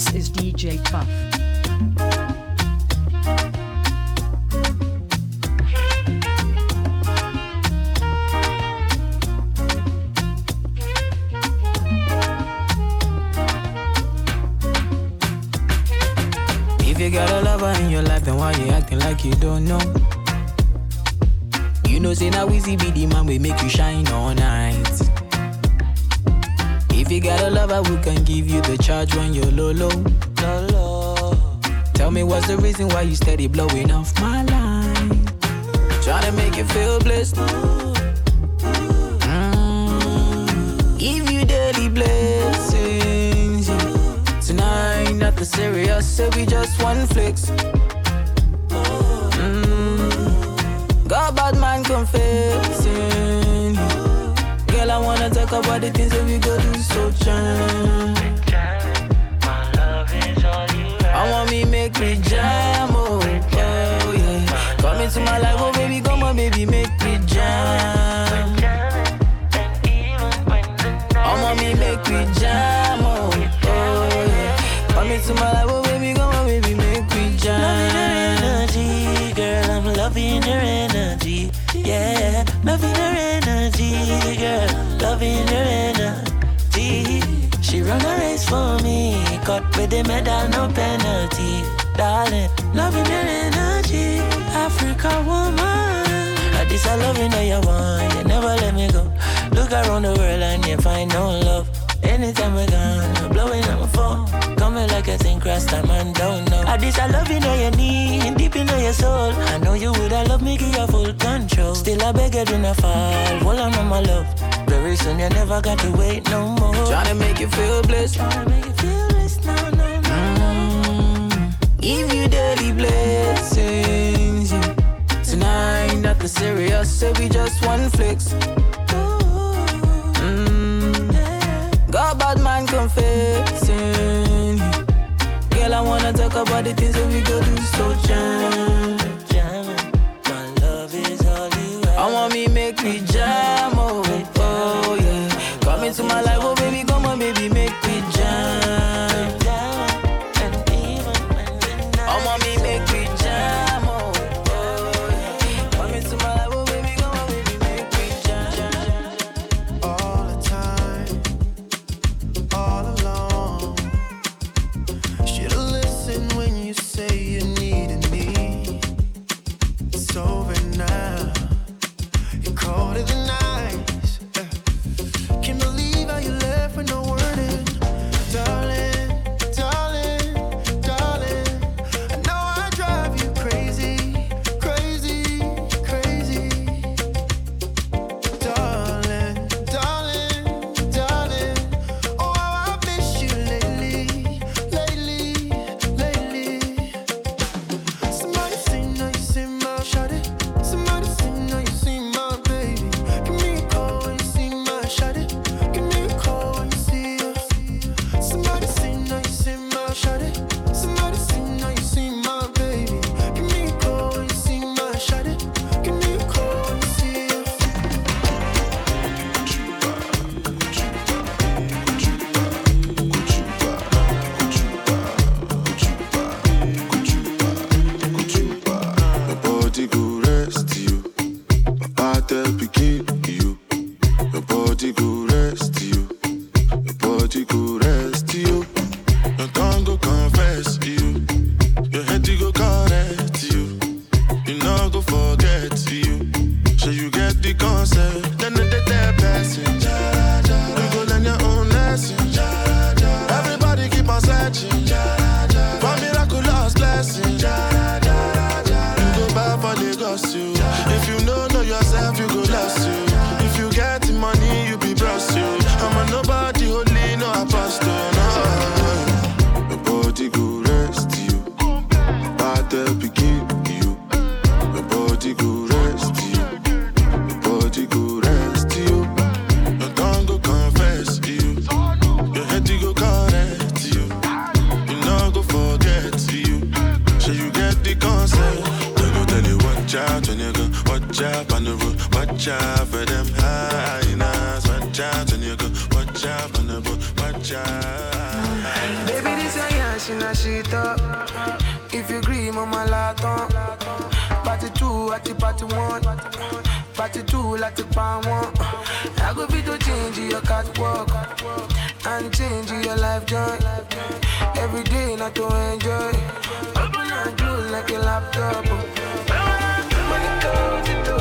This is DJ Puff. If you got a lover in your life, then why you acting like you don't know? You know, say now easy be the man we make you shine all night. If you got a lover who can give you the charge when you're low, low, low. Tell me what's the reason why you steady blowing off my line? Trying to make you feel blessed. Mm. Give you daily blessings. yeah. Tonight, nothing serious, so we just one flex. Mm. Got bad man confessing. I wanna talk about the things that we go do so jam. I want me make me jam, oh, oh yeah. Come into my life, oh, medal, no penalty. Darling, loving your energy, Africa woman. This, I love you, know you want, you never let me go. Look around the world and you find no love. Anytime we're gone, I'm blowing on my phone. Coming like a thing, cross time and don't know. At this, I love you, know your need, deep in your soul. I know you would, I love me, give you full control. Still, I beg you, do not fall. Hold on, on my love. Very soon, you never got to wait no more. Trying to make you feel blessed. Tryna make you feel Give you daily blessings. yeah. Tonight, nothing serious, so we just one flex. Mm. Got bad man confessing. Girl, I wanna talk about the things that we go do so jam. Go you out for them hyenas. Watch out when you go watch out on the road. Watch out. Baby, this a your she na shit up. If you agree, mama laton. Party two at the party one. Party two like the pan one. I go be to change your catwalk and change your life joy. Every day not to enjoy. Open and close like a laptop. Money comes to do,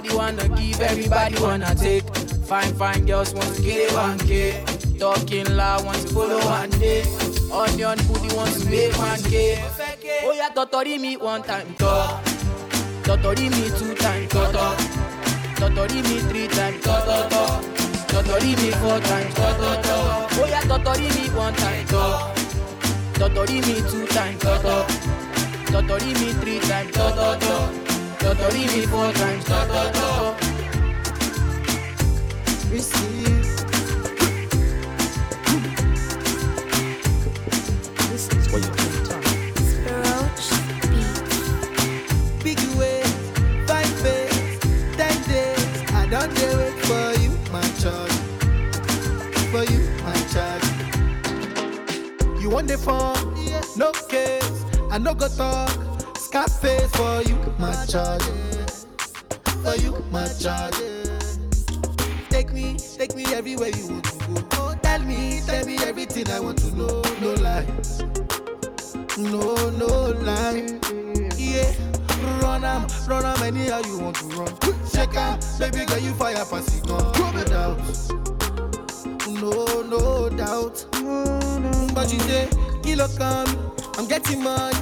Nobody wanna give, everybody wanna take. Fine, fine girls want to get it 1K. Talking loud, want to follow one day. Onion booty wants to make 1K. Oh yeah, totori me one time, talk. Totori me two time, talk. Totori me three time, talk. Totori me four times, talk. Oh yeah, totori me one time, talk. Totori me two time, talk. Totori me three talk, talk, talk. Totori me four times, ten. I don't dare wait for you, my child. For you, my child. You want the fun? No case. I no go talk. Scarface for you, my child. For you, my child. Take me, take me everywhere you want to go. Oh, tell me, tell me everything I want to know. No lies. No, no lie. Yeah, run am, run am anyhow you want to run. Check out, baby girl, you fire pass it gun. No doubt, no, no doubt. But you say, kilo come, I'm getting money,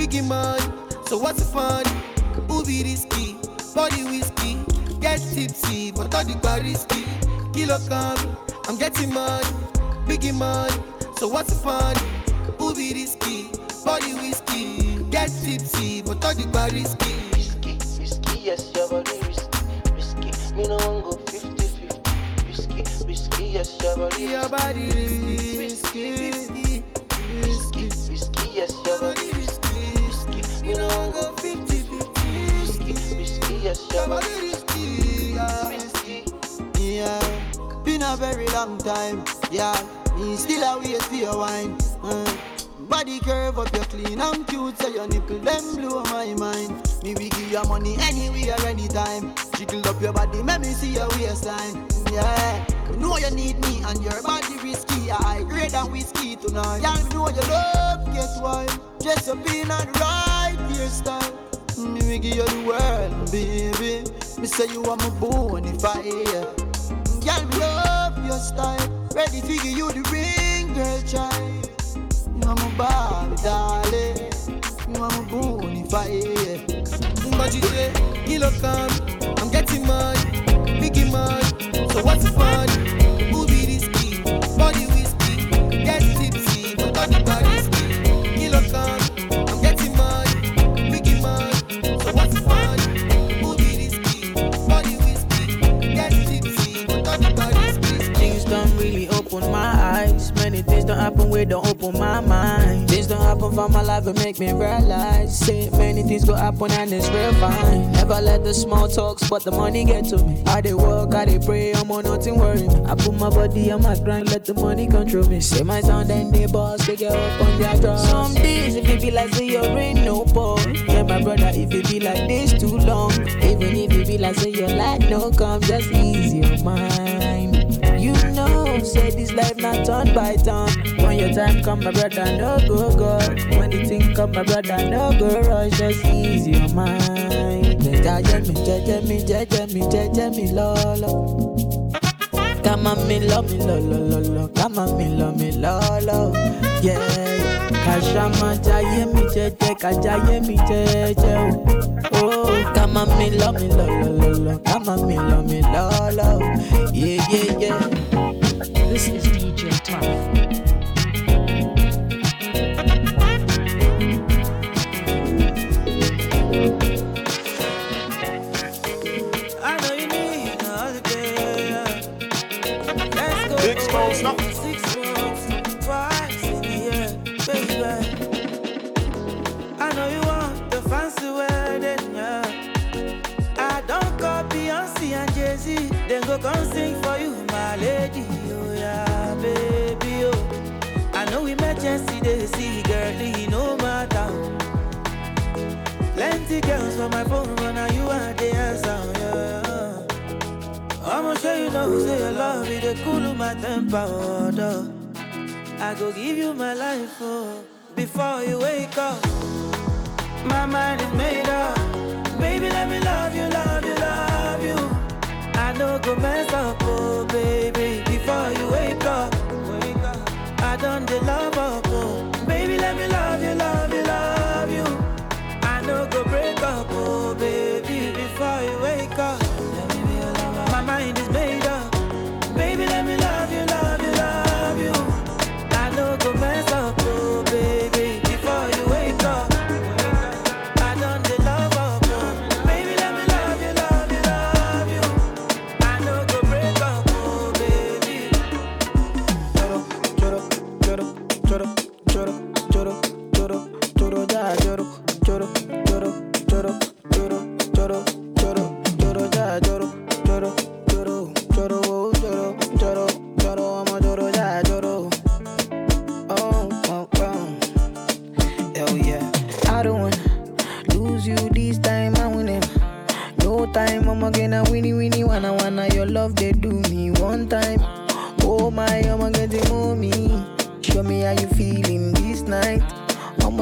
biggie money. So what's the fun? Who be risky? Body whiskey, get tipsy, but all the bar risky. Kilo come, I'm getting money, biggie money. So what's the fun? Who be risky? Body whiskey, get tipsy, but all the bar risky. Risky, risky, yes, your body risky, risky. Me no one go 50-50. Risky, risky, yes, your body Your body risky, risky, risky, risky, yes, your body risky, risky. Me no go 50-50. risky, risky, yes, Your your body body risky, risky. Yeah, been a very long time. Yeah, me still a wait for your wine. Body curve up, you clean and cute, so your nipple them blow my mind. Me we give you money anywhere, anytime. Jiggle up your body, make me see your waistline. Yeah, you know you need me and your body risky. I grade than whiskey tonight. Me know you love, guess why? In a right hairstyle. Me we give you the world, baby. Me say you are my bonfire. Girl, me love your style. Ready to give you the ring, girl, child. You are my Barbie, darling. You are my bonfire. But you say, come, I'm getting money, biggie money. Life, but make me realize. Say many things go happen and it's real fine. Never let the small talks, but the money get to me. I dey work, I dey pray, I'm on nothing worry. I put my body on my grind, let the money control me. Say my sound and they boss, they get up on their drums. Some days if it be like say you're in no ball. Yeah, my brother, if it be like this too long. Even if it be like say your light no come, just ease your mind. You say this life not turn by turn. When your time come, my brother, no go go. When the thing come, my brother, no go rush. Just ease your mind. Jaja me, jaja me, jaja me, jaja me, lolo. Come on, me love me, lo, lo, lo, lo. Come on, me love me, lo, lo. Yeah. Kashama jaye mi jeje, kajaye mi jeje. Oh, oh. come on, me love me, lo, lo, lo, lo. Come on, me love me, lo, lo. Yeah, yeah, yeah. Come sing for you, my lady. Oh yeah, baby. Oh, I know emergency they see, girlie, no matter. Plenty girls for my phone, but now you are the answer, yeah. I'ma show you know, say your love it, dey cool of my temper, oh. I go give you my life, oh, before you wake up. My mind is made up. Baby, let me love you, love you. I know go mess up, oh, baby, before you wake up. I done the love up, oh. Baby, let me love you, love you, love you. I know go break up, oh, baby,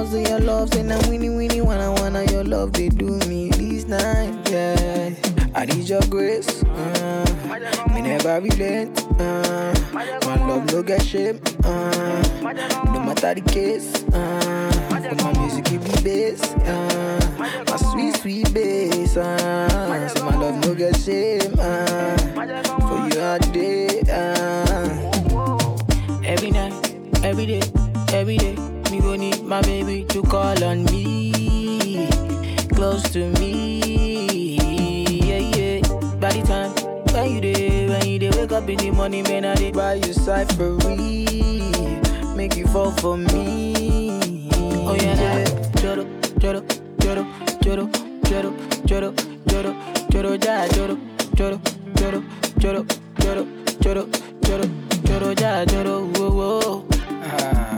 I'ma say your love, say now winnie winnie wanna wanna your love they do me this night. Yeah, I need your grace. Uh, me never relent. Uh, my love no get shame. Uh, no matter the case. Uh, with my music it me bass. Uh, my sweet sweet bass. Uh, so my love no get shame. Uh, for you all day. Uh, every night, every day, every day. Me my baby to call on me, close to me. Yeah, yeah. By the time when you day, when you day, wake up in the morning, man, I did buy you cyphery, make you fall for me. Oh yeah, yeah. Joro, joro, joro, joro, joro, joro, joro, joro, ja, joro, joro, joro, joro, joro, joro, joro, joro, ja, joro, whoa, whoa. Ah,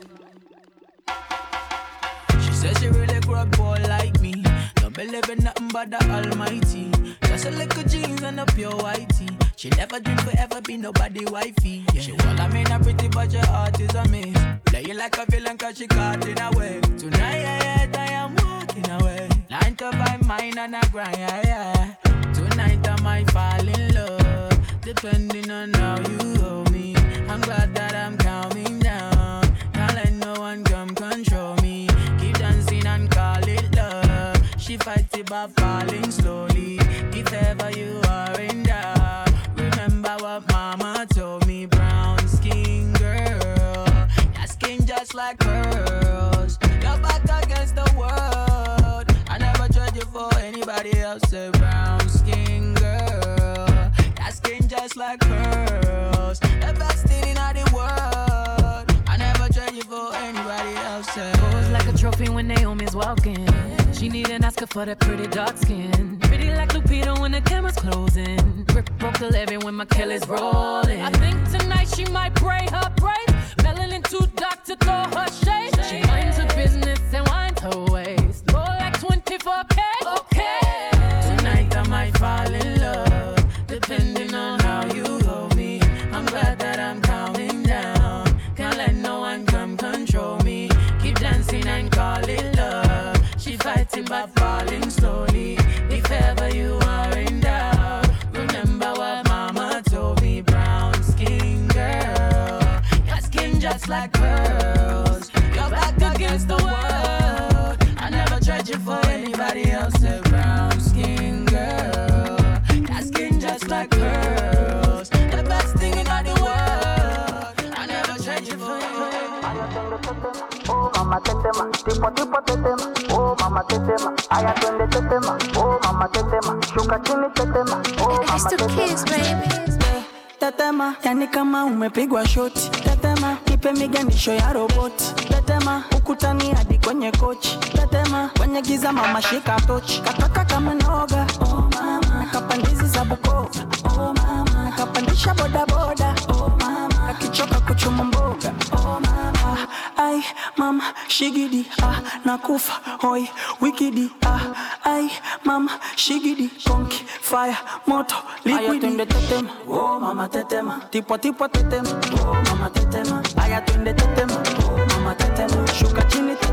In nothing but the Almighty. Just a little jeans and a pure whitey. She never dream forever be nobody wifey. Yeah. She wanna me not pretty, but your heart is a miss. Play you like a villain cause she caught in a way. Tonight, yeah, I am walking away. Nine to five, mine and I grind, yeah, yeah. Tonight I might fall in love. Depending on how you hold me. I'm glad that I'm calming down. Can't let no one come control me. She fights it by falling slowly. If ever you are in doubt, remember what mama told me. Brown skin girl, your skin just like pearls. Your back against the world. I never trade you for anybody else. Say brown skin girl, your skin just like pearls. The best thing in the world. I never charge it for anybody else. Pose like a trophy when Naomi's walking. She need an Oscar for that pretty dark skin. Pretty like Lupita when the camera's closing. Rip broke the levee when my killer's rolling. I think tonight she might braid her braids. Melanin too dark to throw her shade. She minds her business and winds her waist. Fighting but falling slowly. If ever you are in doubt, remember what mama told me. Brown skin girl, your skin just like pearls. Your back against the world. I never tried you for anybody else. Brown skin girl, your skin just like pearls. Mama tetema, tipo tipo tetema, oh mama tetema, aya twende tetema, oh mama tetema, shuka chini tetema, oh mama tetema. Tetema, yani kama umepigwa shoti. Tetema, nipe miganisho ya roboti. Tetema, ukutani hadi kwenye kochi. Tetema, kwenye giza mama shika tochi. Kataka kama noga, oh mama. Nakapandizi za Bukoba, oh mama. Nakapandisha boda boda, oh mama. Akichoka kuchuma mboga, mama. Ai, mama, shigidi, ah, nakufa, hoi, wikidi, ah. Ai, mama, shigidi, konki, fire, moto, liquidi. Aya tetema, oh mama tetema. Tipo tipo tetema, oh mama tetema. Aya twende tetema, oh mama tetema. Shuka chini tetema,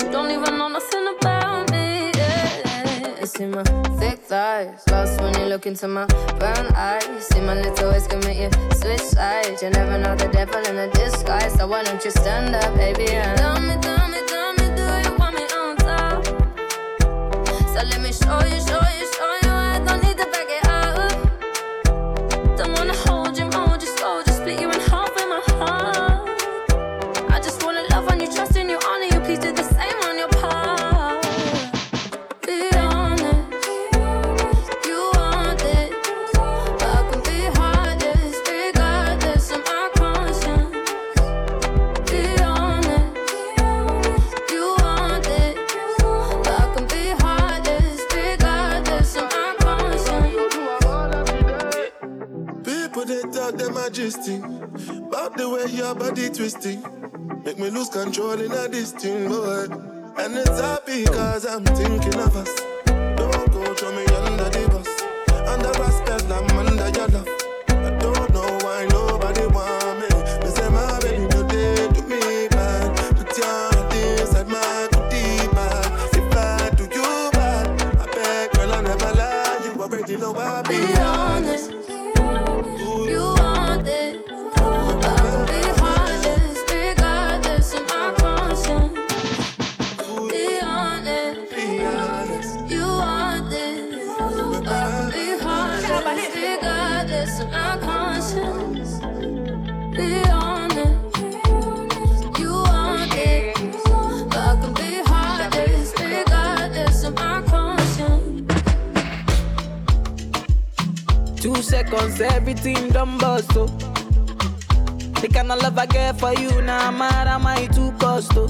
you don't even know nothing about me. Yeah, see my thick thighs, lost when you look into my brown eyes. See my little ways make you switch sides. You never know the devil in a disguise, so why don't you stand up, baby? And tell me, tell me, tell me, do you want me on top? So let me show you, show you, show you. I don't need to back them majesty About the way your body twisting. Make me lose control in a this thing, boy And it's happy cause I'm thinking of us. Don't go throw me under the bus. Under respect, I'm under your love. I don't know why nobody want me. Say my baby to me Put your my If I do you bad I beg girl I never lie. You I Be seconds, everything done bust, oh. The kind of love I get for you, now nah, mad am I too cost, oh.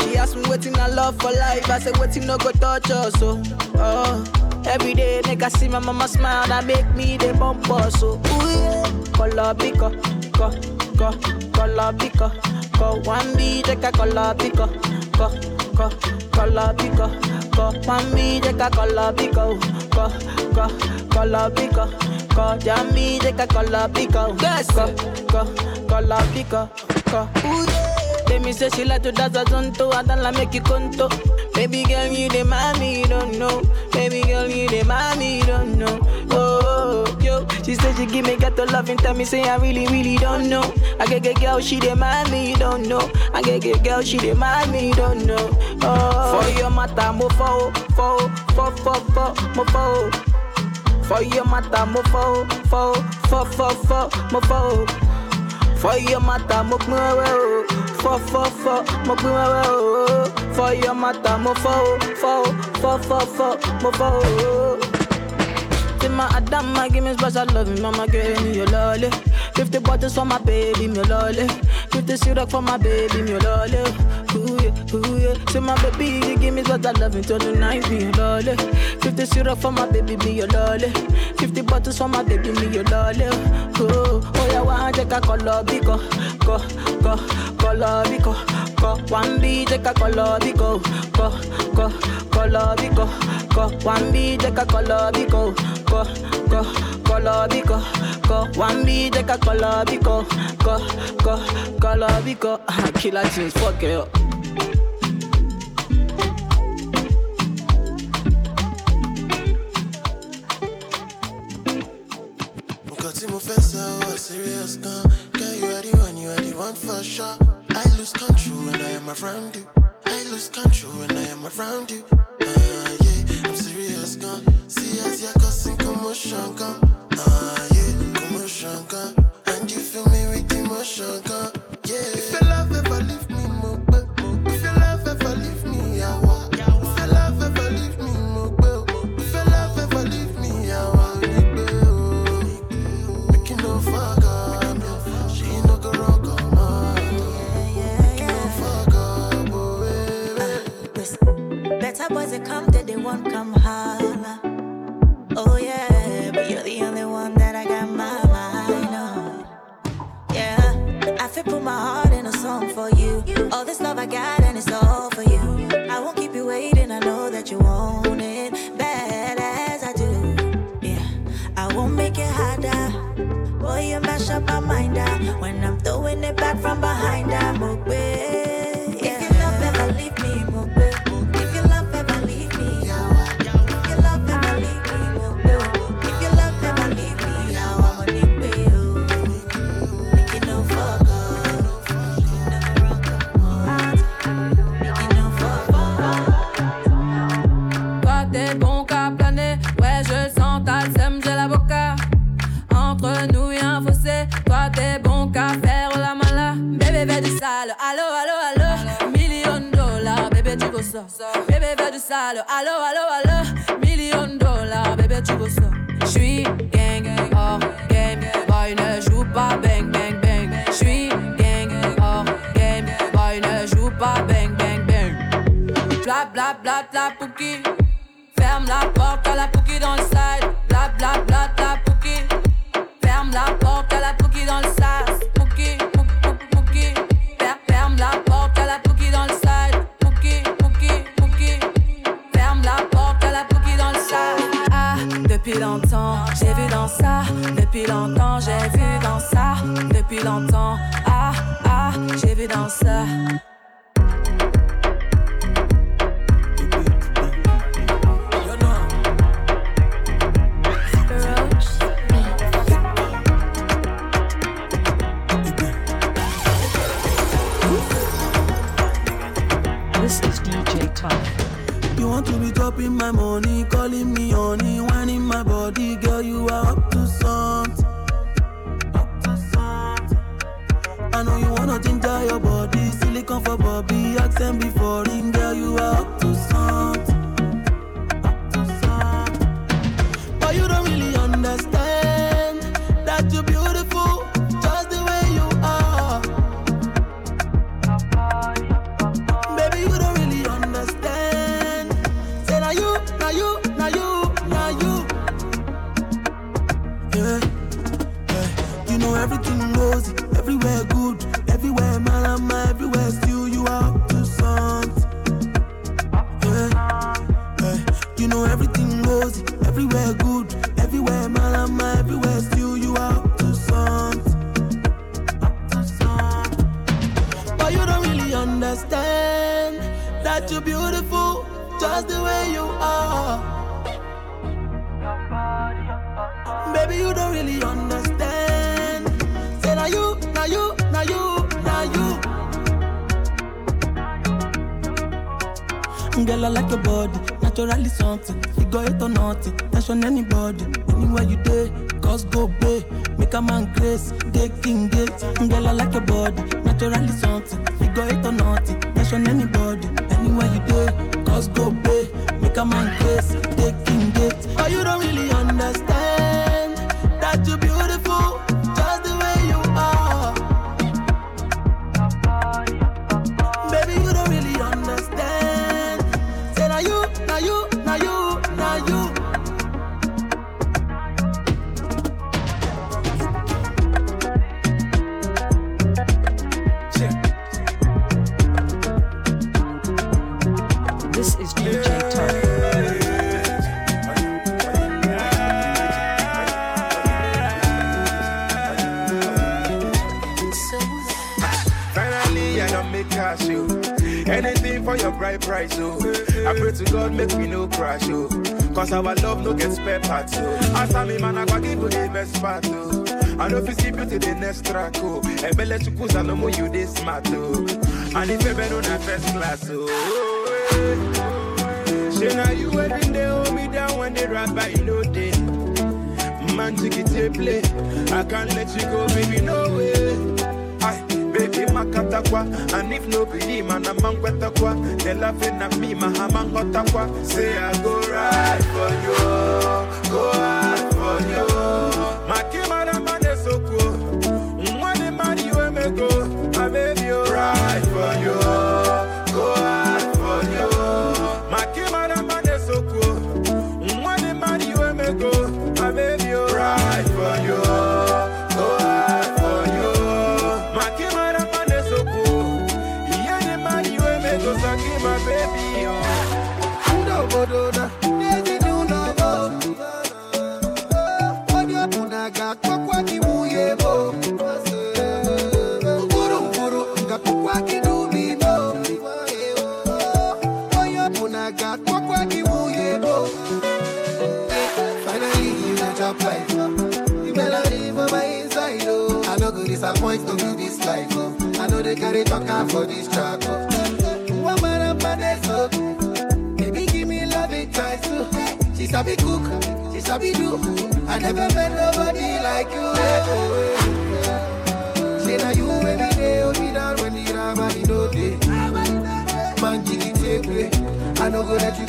She asked me waiting I love for life, I said waiting no go touch us, oh. oh. Every day, nigga see my mama smile, that make me the bump us, oh. Ooh, yeah. Color pico, co, co, color pico, co. One B, take a color pico, co, co, color pico, co. One B, take a color pico, co, co, color pico, co. Jammy, take a color pico, yes, co, co, color pico, co. Tell me say she like to dance a zonto, I don't like make you conto. Baby girl, you the mommy, you don't know. Baby girl, you the mommy, you don't know. Oh, oh, yo, she said she give me ghetto love and tell me say I really, really don't know. I get get girl, she the mommy, you don't know. I get get girl, she the mommy, you don't know. Oh, for your matter, mo fo, fo, fo, fo, fo, mo fo. For your matter, mo fo, fo, fo, fo, fo, mo fo. For your matter, mo wewe o. Fo, fo, fo, mo wewe o. For your matter, mo fo, fo, fo, fo, fo, mo fo. My Adama, give me special love, mama give me your lolly. Fifty bottles for my baby, me lolly. Fifty syrup for my baby, me lolly. Ooh yeah, ooh yeah. Say my baby, you give me special love until the night, me your lolly. Fifty syrup for my baby, me your lolly. Fifty bottles for my baby, me your lolly. Oh, oh yeah, one take a color biko, go, go, color biko, go. One B take a color biko, go, go, color biko, go. One B take a color biko, go, go, color biko, go. One B take a color biko, go, go, color biko. Killer things, fuck it up. Serious gan. Girl, you are the one, you are the one for sure. I lose control when I am around you. I lose control when I am around you. Uh, yeah, I'm serious gan. See as you're causing commotion gan. Uh, yeah, commotion gan. And you fill me with emotion gan. Better boys they come, then they won't come holla. Oh yeah, but you're the only one that I got my mind on. Yeah, I feel put my heart in a song for you. All this love I got and it's all for you. I won't keep you waiting. I know that you want it bad as I do. Yeah, I won't make it harder. Boy, you mash up my mind ah. when I'm throwing it back from behind. I'm If sale, allo allo allo, million dollars, bébé tu veux ça? J'suis gang, hors game, boy ne joue pas bang bang bang. J'suis gang, hors game, boy ne joue pas bang bang bang. Bla bla bla. Ferme la porte à la pouki dans le side. Bla bla bla Depuis longtemps,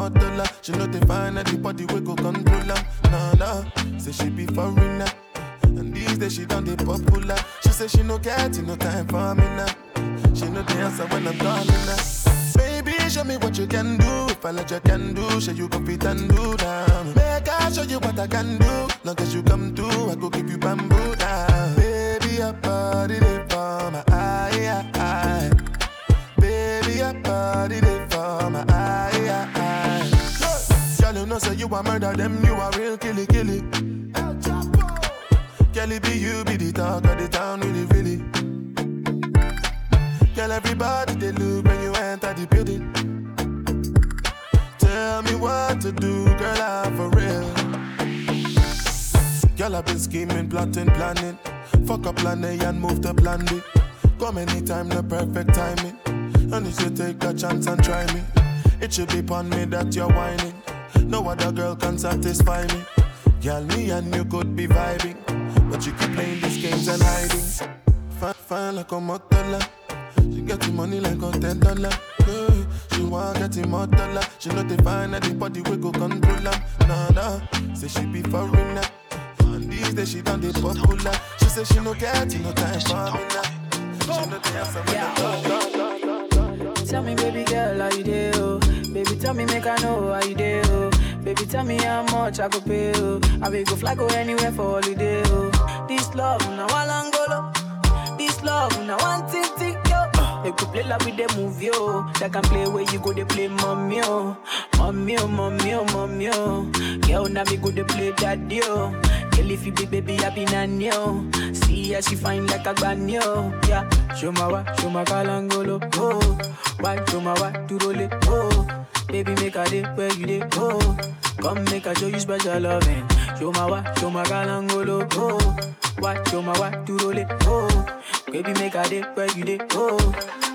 more dollar. She know they find anybody we go control her. Nah nah, say she be foreigner. And these days she done the popular. She say she no get no time for me now. She know the answer when I'm calling her. Baby, show me what you can do. If I let you can do, show you go fit and do down. Make I show you what I can do. Long as you come through, I go give you bamboo down. Baby, your body they for my eye, eye. Baby, your body they for my eye, eye, know say you a murder them, you a real killy killy. It be you be the talk of the town, really, really. Girl, everybody they look when you enter the building. Tell me what to do, girl, I'm for real. Girl, I've been scheming, plotting, planning. Fuck up plan A and move to plan B. Come anytime, the perfect timing. And if you take a chance and try me. It should be upon me that you're whining. No other girl can satisfy me. Girl, me and you could be vibing. But you keep playing these games and hiding. Fine, fine like a motola. She get the money like a ten dollar. Yeah, she want get him more dollar. She know they find anybody we go control her. Nah, nah, say she be foreigner. And these days she done the popular. She say she no get no time for me now. She the answer when I call. Tell me, baby girl, how you do? Baby, tell me, make I know how you do. Oh? Baby, tell me how much I could pay. Oh? I will go fly go anywhere for holiday. Oh? This love, now angolo. This love, now one yo. Make you play like with the movie, oh. That can play where you go, they play mommy, oh. Mommy, oh, mommy, oh, mommy, oh. Girl, now me go, they play daddy, oh. Girl, if you be baby, I be nanny, oh. See how she fine like a granny, oh. Yeah, show my wa, show my kalangolo, oh. Why, show my wa, to roll it, oh. Baby, make a day where you day, oh. Come make a show you special loving. Show my wa, show my kalangolo, oh. Why, show my wa, to roll it, oh. Baby, make a day where you day, oh.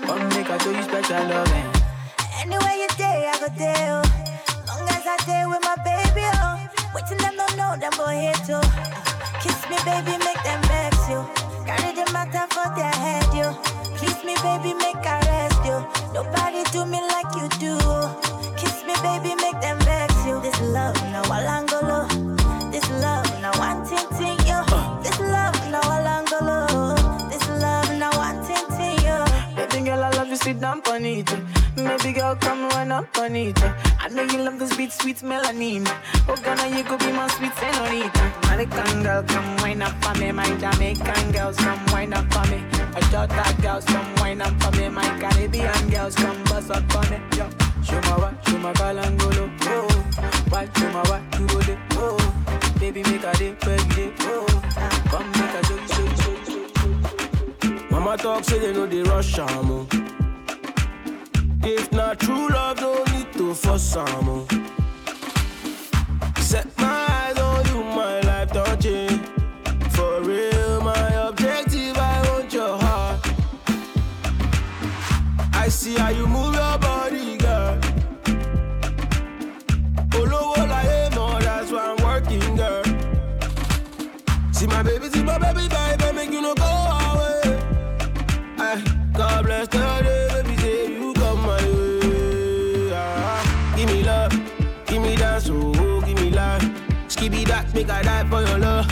Come make a show you special loving. Anywhere you day, I go there. Oh. Long as I stay with my baby, oh. Waiting them don't know, them go here too. Kiss me, baby, make them vex you. Carry the matter for their head, you. Please me, baby, make I rest you. Nobody do me like you do. Kiss me, baby, make them vex you. This love, no walangolo. This sit down on it. Maybe girl, come run up on it. I know you love this beat, sweet melanin. Oh, Ghana, you could be my sweet senorita. American girl, come wine up for me. My Jamaican girls, come wine up for me. My Jota girls, come wine up for me. My Caribbean girls, come bust up on me. Yo, show my what, show my kalangolo. Oh, why, what, you roll it. Oh, baby, make a day, day. Oh, come make a show show show show. Mama talk say they know they rush am oh. If not true love, no need to am oh. Set my eyes on you, my life don't change. For real, my objective, I want your heart. I see how you move Love.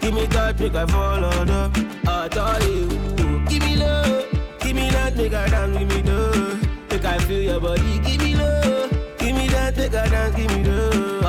Give me touch, make I follow under. I tell you, give me love, give me that, make I dance, give me love. Make I feel your body, give me love, give me that, make I dance, give me love.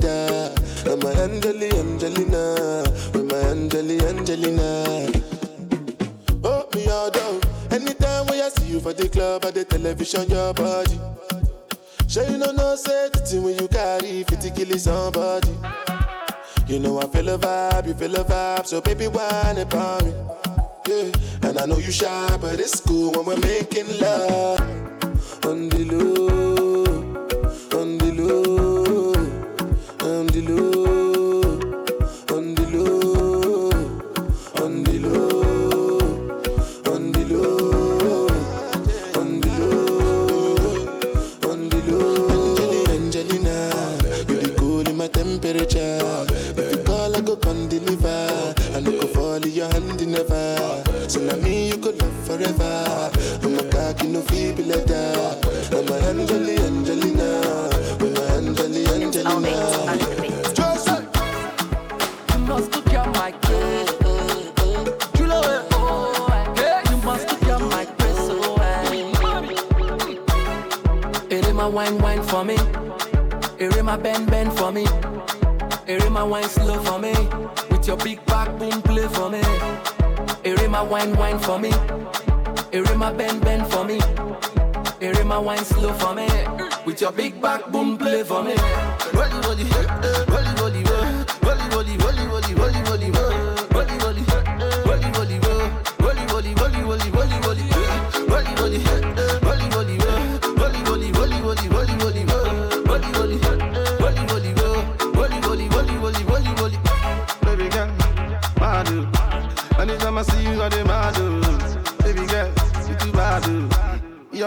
Canada. With my Angeli Angelina, with my Angeli Angelina. Oh, me all down. Anytime when I see you for the club or the television, your body. Sure you know no say, the thing when you carry 50 kill somebody. You know I feel a vibe, you feel a vibe, so baby whine about me. Yeah. And I know you shy, but it's cool when we're making love on the low. You know feel be like that. Now my Angelina, my Angelina. Wine, wine for me. Ere my bend, bend for me. Ere my wine slow for me. With your big back, boom, play for me. Ere my wine, wine for me. Irima bend bend for me. Irima wine slow for me. With your big back boom play for me. Rolly rolly, rolly rolly.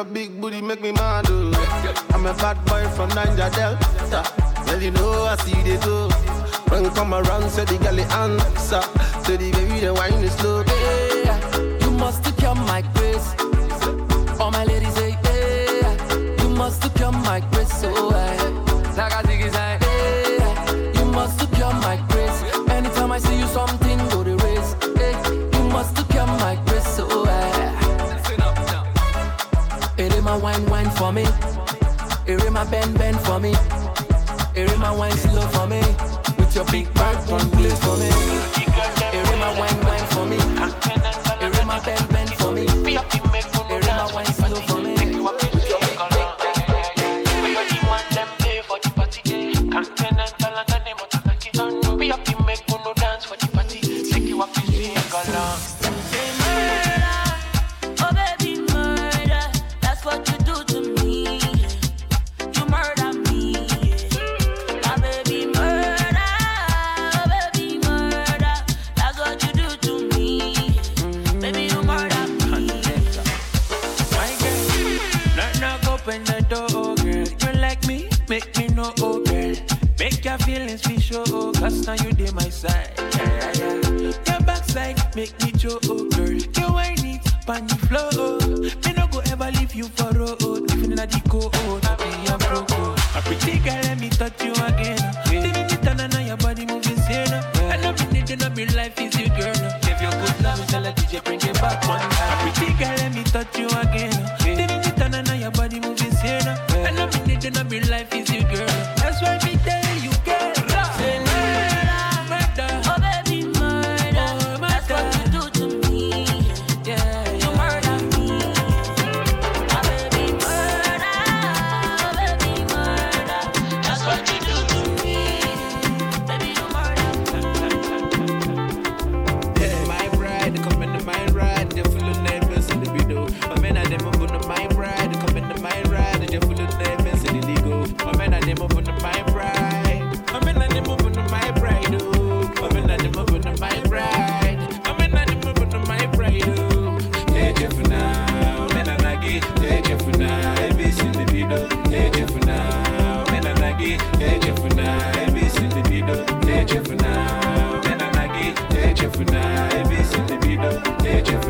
Your big booty make me mad oh. I'm a bad boy from Niger Delta. Well, you know I see they go. When you come around, say the girl the answer. Say the baby the wine is slow. You must come my grace. All my ladies me. Is my bend, bend for me. Is my wine slow for me. With your big back on place for me.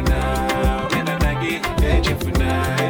Now, men are nagi, yeah, Jeff now,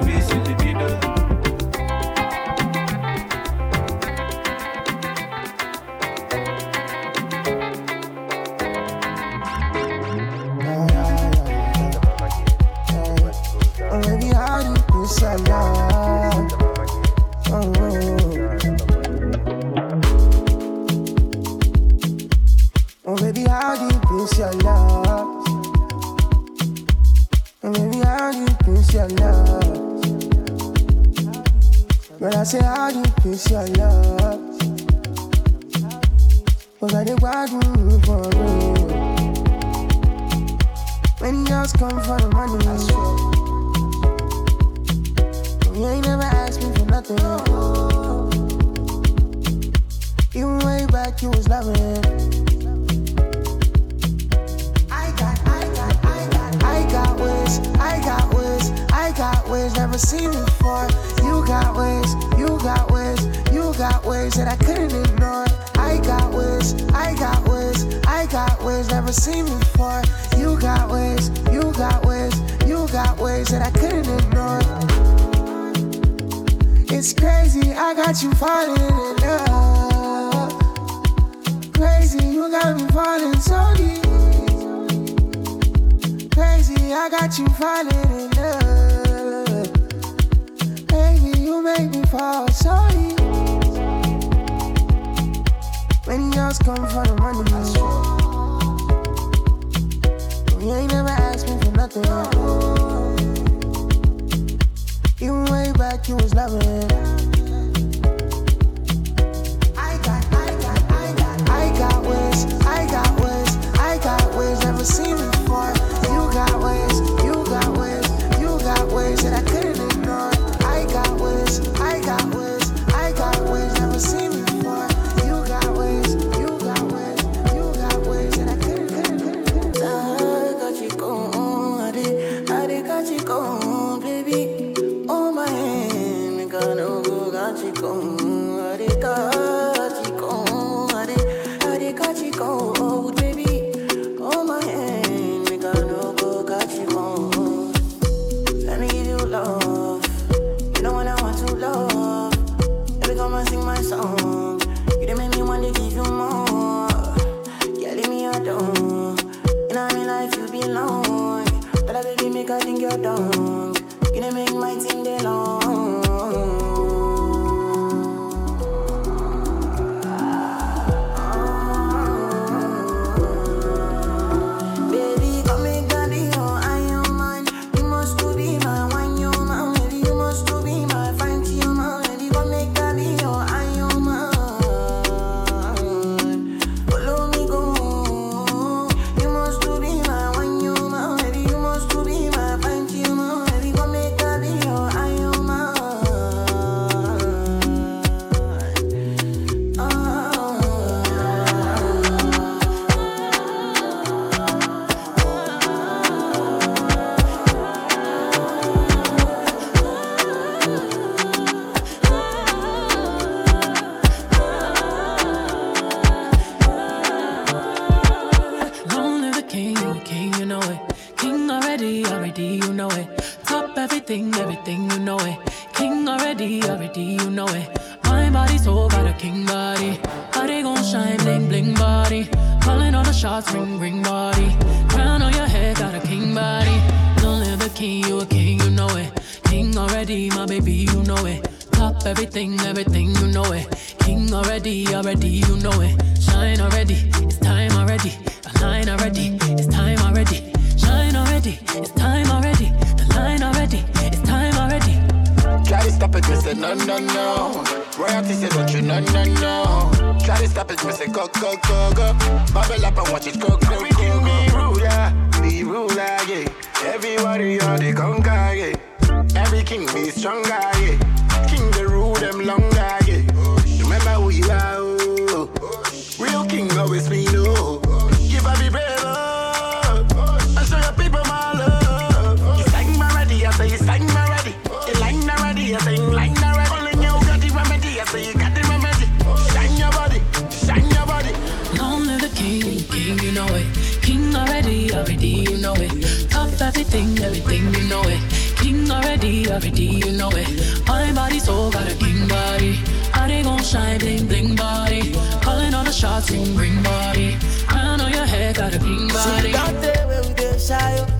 every day, you know it. My body, soul, got a king body. I ain't gon' shine, bling, bling body. Calling all the shots, sing, ring body. I know your head got a king body. So that day when we did shy,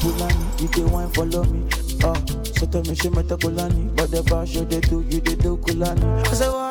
Kulani, if they want follow me. Ah, uh, so tell me she met a Kulani, but the bar show they do, you they do Kulani. I say?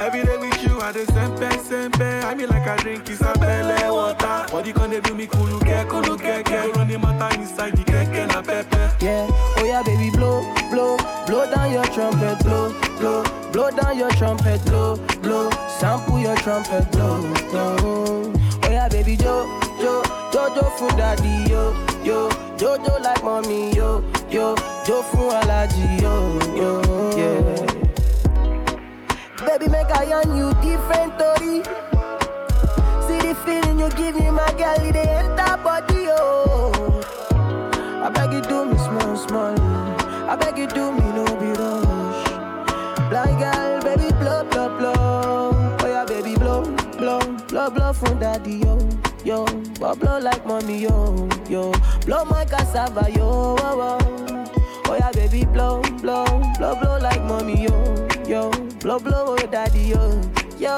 Every day with you, I the sempe, sempe. I mean like I drink is a pele water. Body can they do me kuluke, kuluke, ke. You run the matter inside the keke na pepe. Yeah, oh yeah, baby, blow, blow, blow down your trumpet, blow, blow, blow down your trumpet, blow, blow, sample your trumpet, blow, blow. Oh yeah, baby, jo, jo, jojo for daddy, yo, yo, jojo like mommy, yo, yo, jo for allergy, yo, yo, yeah. Baby, make I on you different story. See the feeling you give me, my girl, it enter body, oh. I beg you do me small, small. I beg you do me no be rush. Blind girl, baby blow, blow, blow. Oh yeah, baby blow, blow, blow, blow from daddy yo, yo. But blow like mommy yo, yo. Blow my cassava yo, oh, oh. Oh yeah, baby blow, blow, blow, blow like mommy yo, yo. Blow, blow, oh daddy yo, yo.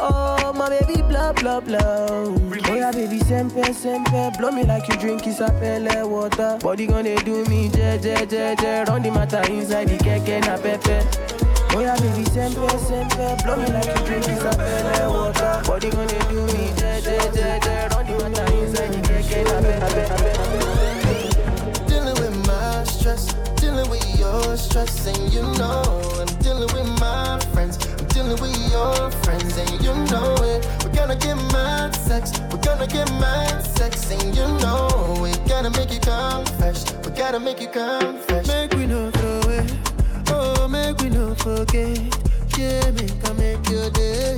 Oh my baby blow, blow, blow. Oh yeah, baby sempe, sempe. Blow me like you drink isapele water. Body gonna do me je, je, je, je. Run the matter inside the keke na pepe. Oh yeah, baby sempe, sempe. Blow me like you drink isapele water. Body gonna do me je, je, je, je. Run the matter inside the keke na pepe. And you know I'm dealing with my friends. I'm dealing with your friends, and you know it. We're gonna get mad sex, we're gonna get mad sex, and you know we gotta make you come fresh. We gotta make you come fresh. Make we no throw it, oh make we no forget. Yeah, make I make your day.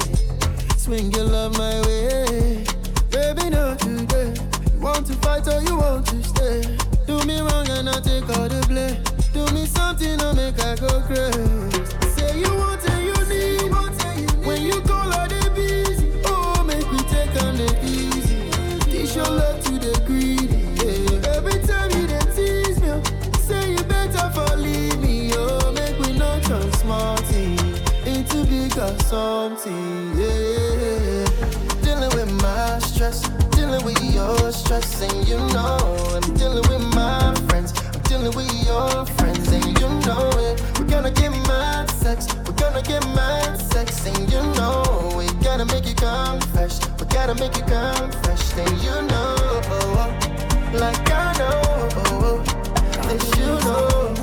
Swing your love my way, baby, not today. You want to fight or you want to stay? Do me wrong and I take all the blame. Me something to make I go crazy. Say you want and you need. When you call her the busy, oh make we take on the easy. Teach your love to the greedy. Yeah. Every time you dey tease me, say you better for leave me. Oh make we not turn thing into bigger something. Yeah. Dealing with my stress, dealing with your stress, and you know I'm dealing with. I'm dealing your friends, and you know it. We're gonna get mad sex, we're gonna get mad sex, and you know we gotta make you come fresh. We gotta make you come fresh, then you know, like I know that you know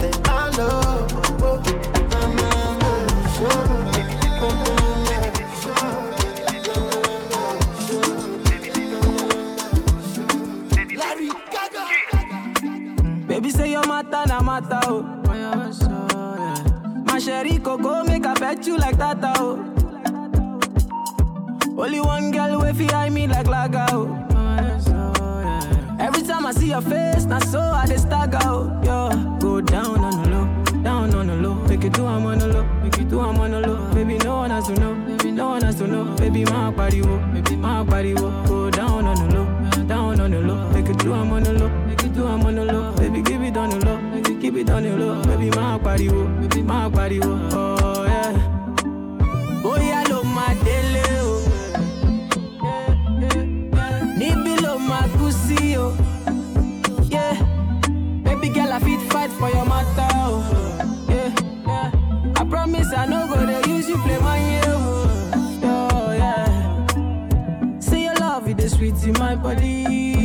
that I know. Larry matter na matter oh. My sherry coco make I pet you like that oh. Only one girl way fi me like laga oh. Every time I see your face, na so I dey stagger oh. Yo, go down on the low, down on the low. Make it do I'm on the low, make it do I'm on the low. Baby no one has to know, baby no one has to know. Baby my body wo, baby my body wo. Go down on the low, down on the low. Make it do I'm on the low, make it do I'm on the low. Baby it keep it low. Baby my body wo, baby my body wo. Oh yeah. Bóyá ló máa máa. Yeah. Baby girl, I fit fight for your matter o. Yeah. I promise I no go dey use you play my year o. Oh, yeah. Say your love, it is sweet in my body.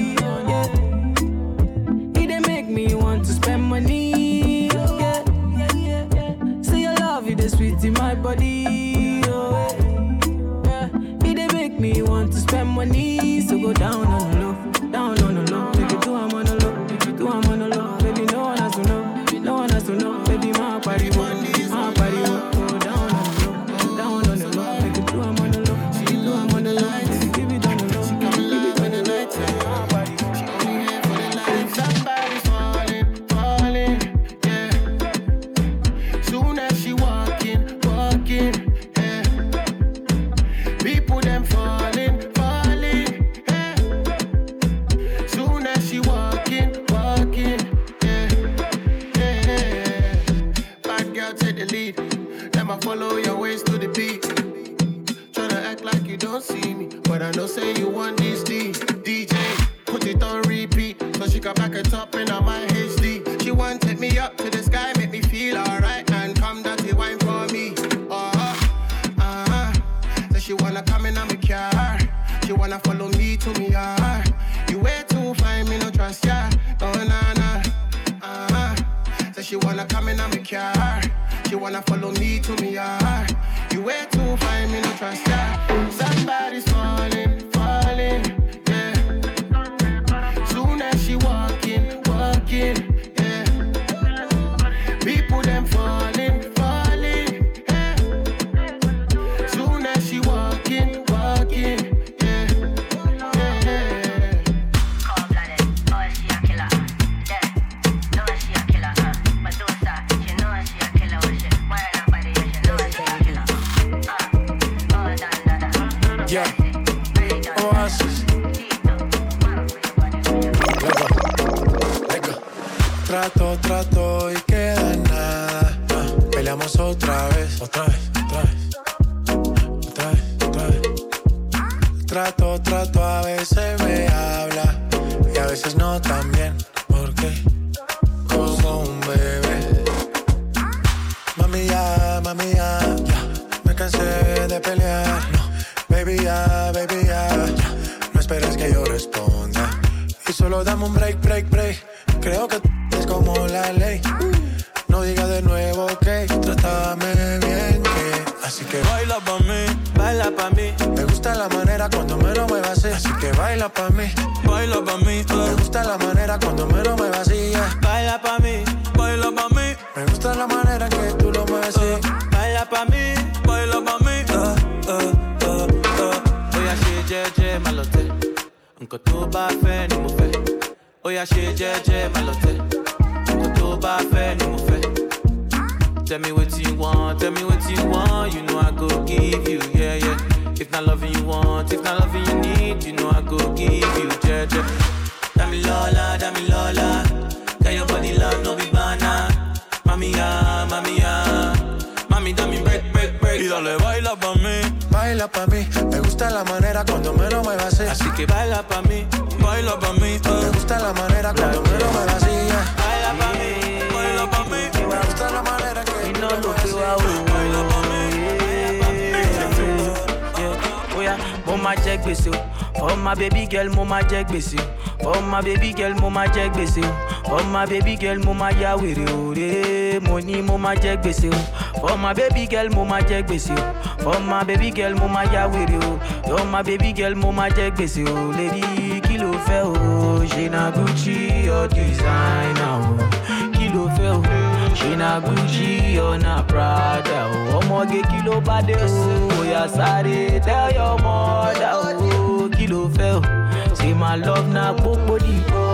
Is sweet in my body. Oh, eh. yeah. It dey make me want to spend money. So go down follow your ways to the beat. Tryna act like you don't see me, but I know say you want this D. DJ, put it on repeat, so she can back it up in my head. jẹ gbèsè o. For my baby girl mama ma jẹ gbèsè o. For my baby girl mama ma ya wèrè o. For my baby girl mama ma jẹ gbèsè o. Lady kilo ló fẹ́ na gucci your designer Kilo kí ló na gucci your na prada o? Ọmọge kí ló bá dé o? Oya sáré tell your mother Kilo kí see my love na gbogbo dìbò.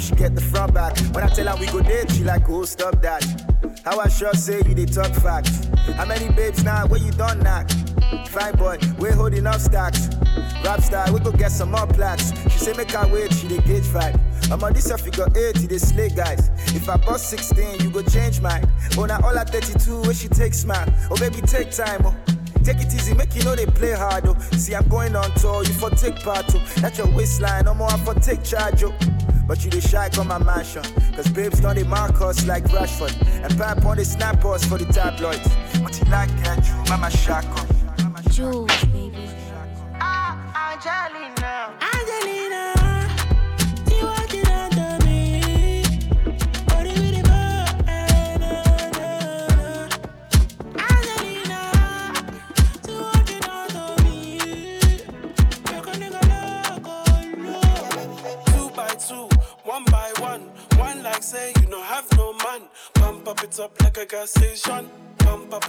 She get the front back. When I tell her we go date, she like, oh, stop that. How I sure say you they talk facts. How many babes now? Where you done knock? Fine boy, we're holding up stacks. Rap star, we go get some more plaques. She say make her wait, she dey gauge five. I'm on this figure eight, they slay guys. If I bust 16, you go change mine. Oh, now all at 32, where she takes man. Oh, baby, take time, oh. Take it easy, make you know they play hard, oh. See, I'm going on tour, you for take part, oh. That's your waistline, no more, I for take charge, oh. But you the shy on my mansion. Cause babes don't they mark us like Rashford. And pap on they snap us for the tabloids. You like get you, mama shaka. Jules,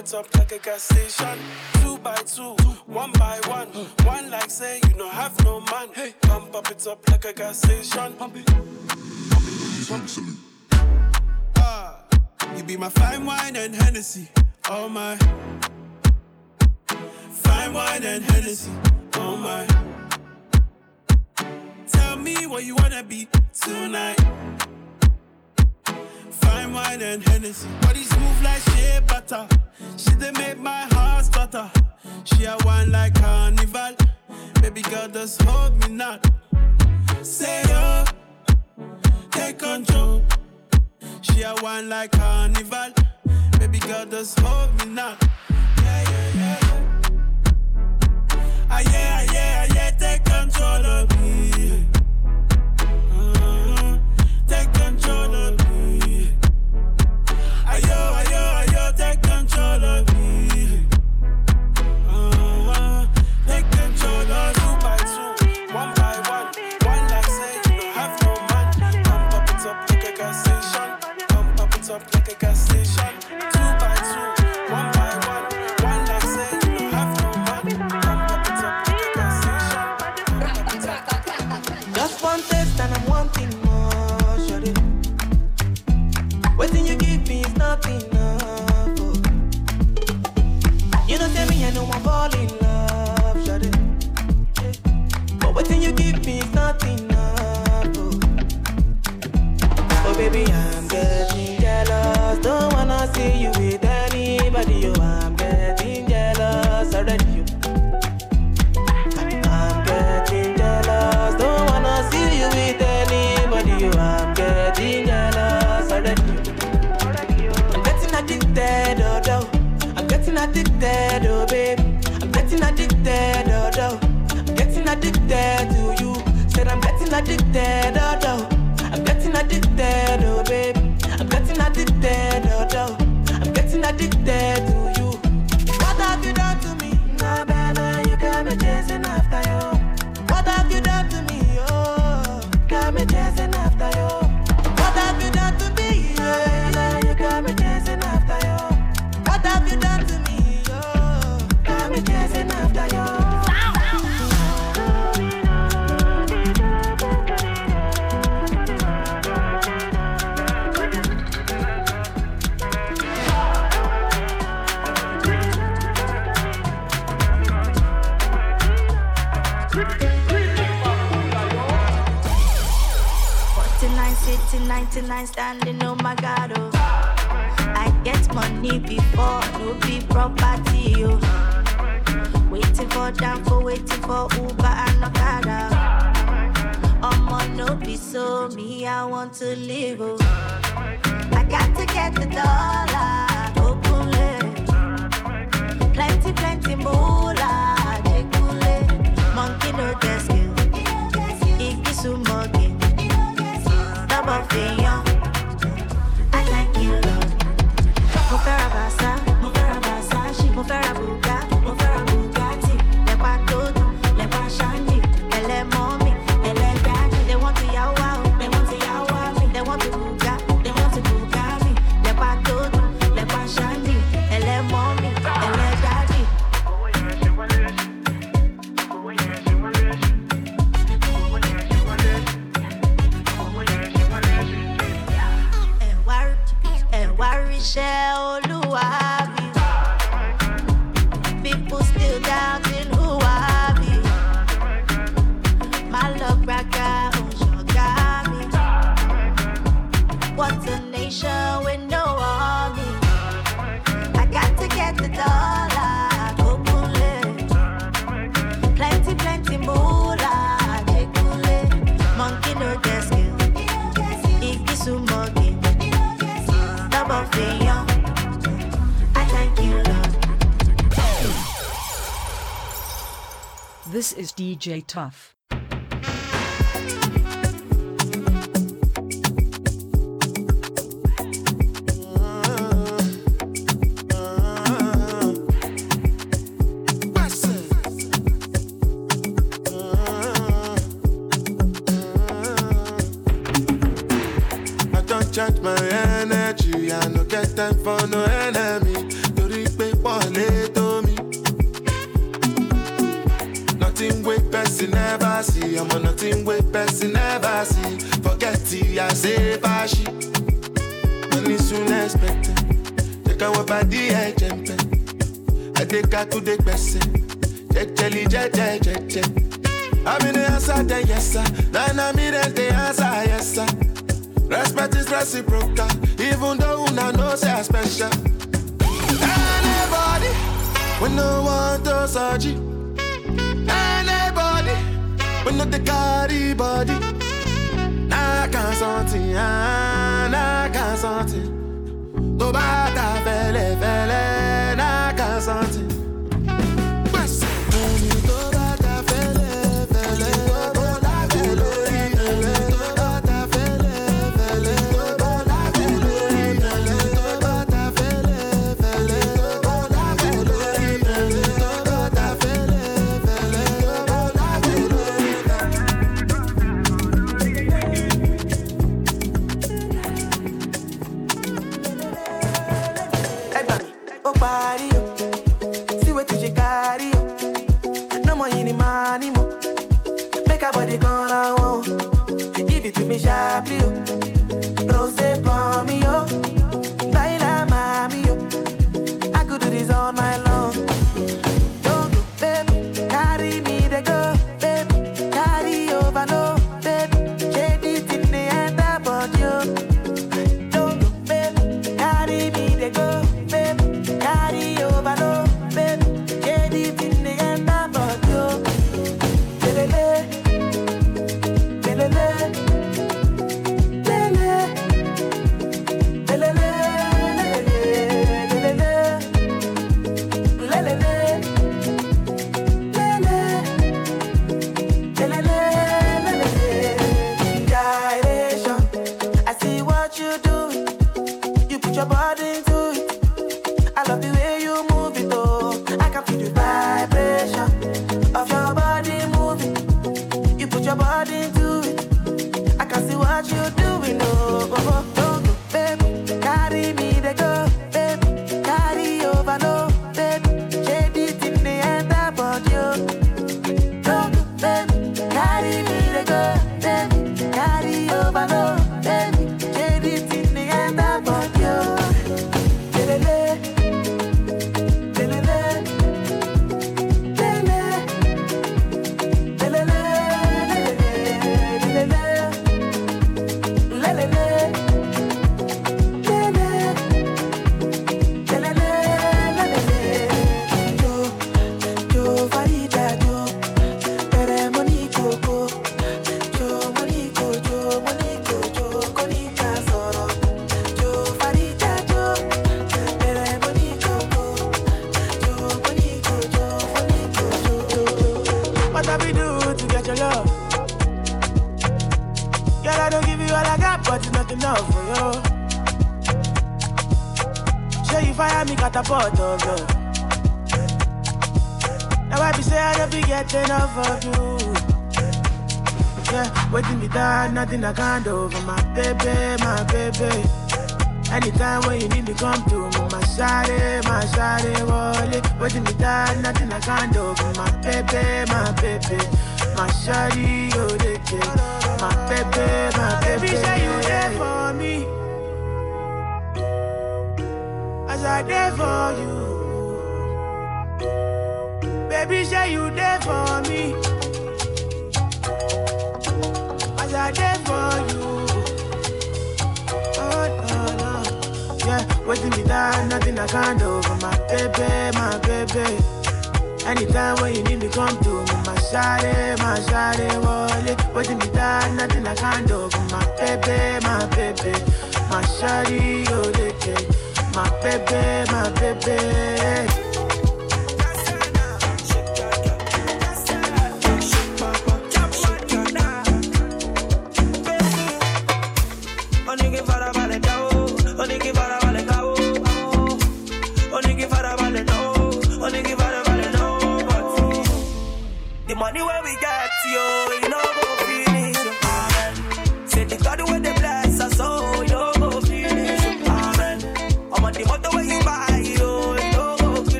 it up like a gas station. Two by two, one by one. One like say you no have no man. Hey. Pump up it up like a gas station. Pump it. Pump it. Ah, you be my fine wine and Hennessy. Oh my. Fine wine and Hennessy. Oh my. Tell me what you wanna be tonight. Fine wine and Hennessy. Body smooth like shea butter. She they make my heart stutter. She a wine like carnival. Baby girl, just hold me not. Say yo, take control. She a wine like carnival. Baby girl, just hold me. Yeah, yeah, yeah, yeah. Ah, yeah, ah, yeah, ah, yeah, take control of me. Waiting you give me is not enough. Oh, baby, I'm getting addicted, oh, no. I'm getting addicted, oh, babe. I'm getting addicted, oh, no. I'm getting addicted to you. What have you done to me? Nah, baby, you got me chasing after you. What have you done to me? Ninety-nine standing. Oh my God, oh. I get money before no be property, oh. Waiting for down for waiting for Uber and Okada. I'ma no be so me. I want to live, oh. I got to get the dollar, openly. Plenty, plenty moolah, Double figure. DJ Tough.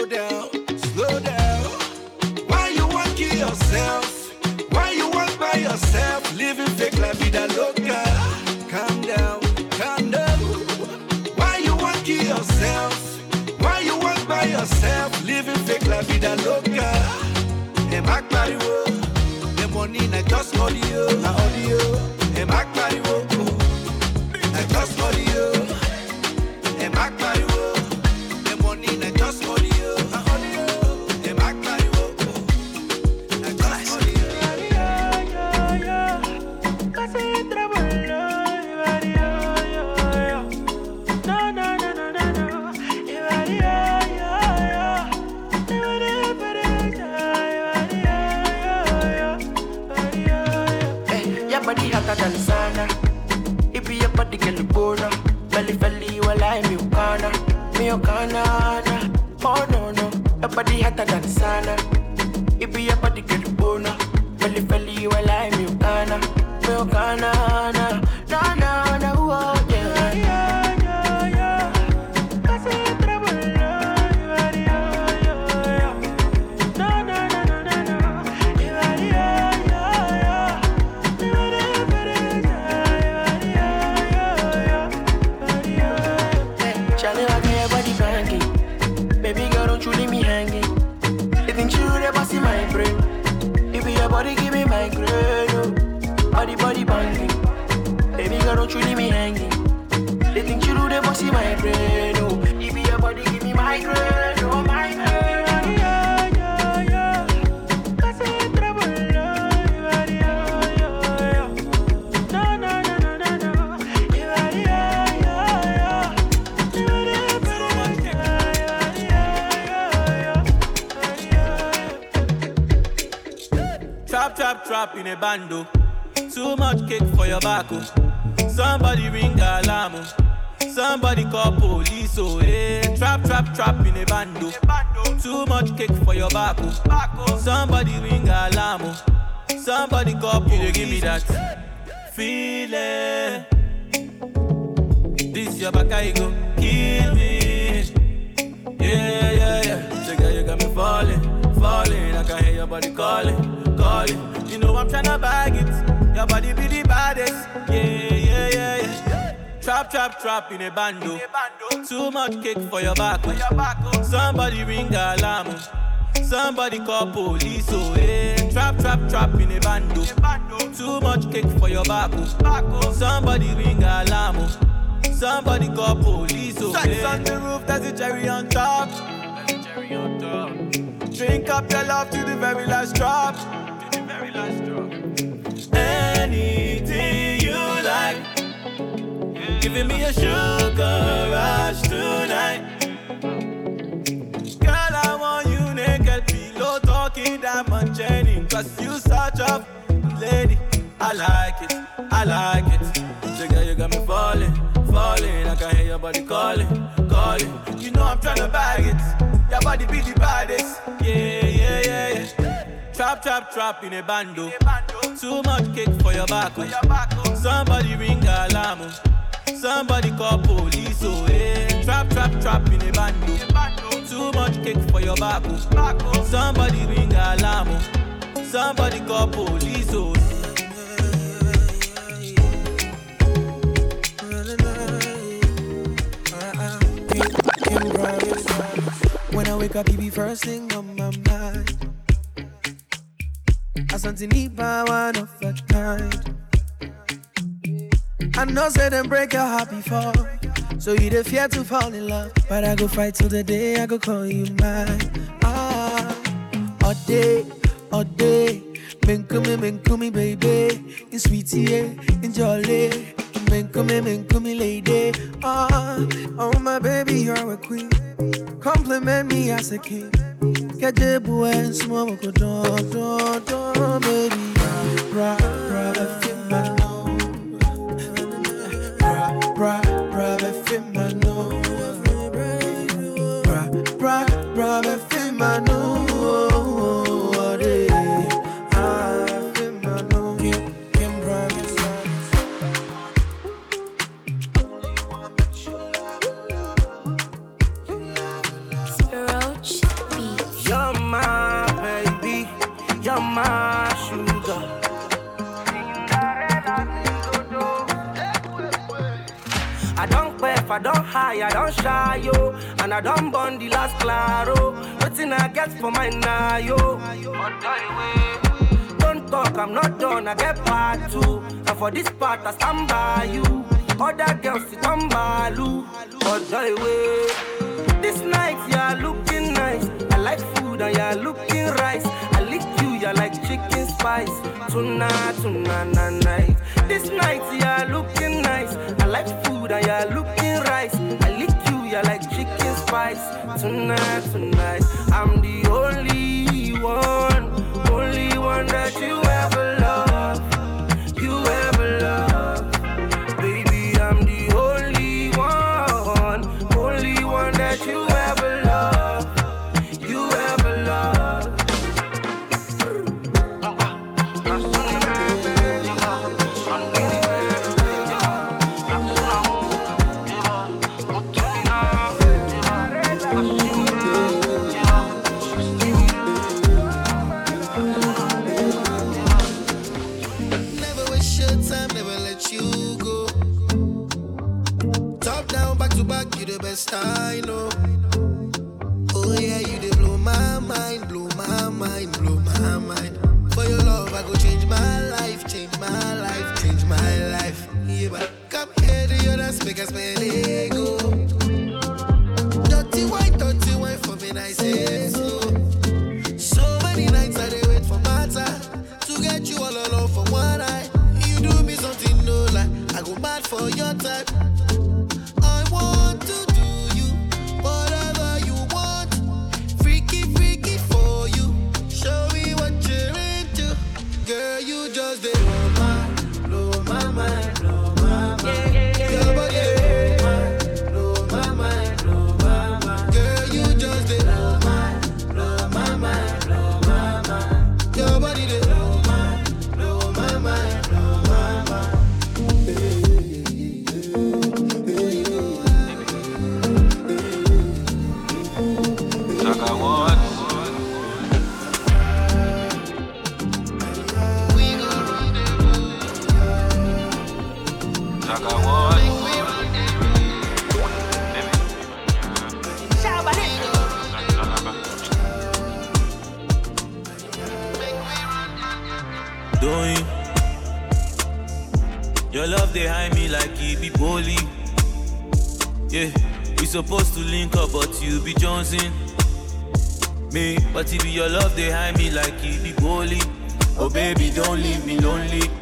Slow down, slow down. Why you want kill yourself? Why you want by yourself? Living loca. Calm down, calm down. Why you want kill yourself? Why you want by yourself? Living loca. Money na just audio, oh, na audio. Hotter than sauna. That feeling. This your back, I go kill me. Yeah, yeah, yeah. So girl, you got me falling, falling. I can hear your body calling, calling. You know I'm tryna bag it. Your body be the baddest. Yeah, yeah, yeah, yeah. Trap, trap, trap in a bando. Too much cake for your back. oh. Somebody ring alarm. oh. Somebody call police. Oh, yeah. Trap, trap, trap in a bando. Cake for your oh. back. oh. Somebody ring alarm. oh. Somebody call police. Oh, Sex on the roof, there's a cherry on top. Drink up your love to the very last drop. Anything you like. Giving me a sugar rush Somebody calling, calling. You know I'm tryna bag it. Your body be the baddest. Yeah, yeah, yeah, yeah. Trap, trap, trap in a bando. Too much cake for your back. Oh. Somebody ring alarm. Oh. Somebody call police. Oh, yeah. Trap, trap, trap in a bando. Too much cake for your back. Oh. Somebody ring alarm. Somebody call police. Oh. When I wake up, you be first thing on my mind. I suddenly by one of a kind. I know say them break your heart before. So you the fear to fall in love. But I go fight till the day I go call you mine. Ah, all day, all day. Menkumi, menkumi, baby. In sweetie, in jolly. Menkumi, come, lady. Ah, oh, my baby, you're a queen. Compliment me as a king. Get the boy and smoke, a do, do, do, baby. Right. to link up, but you be Johnson. Me, but if be your love, they hide me like it be goalie. Oh baby, don't leave me lonely.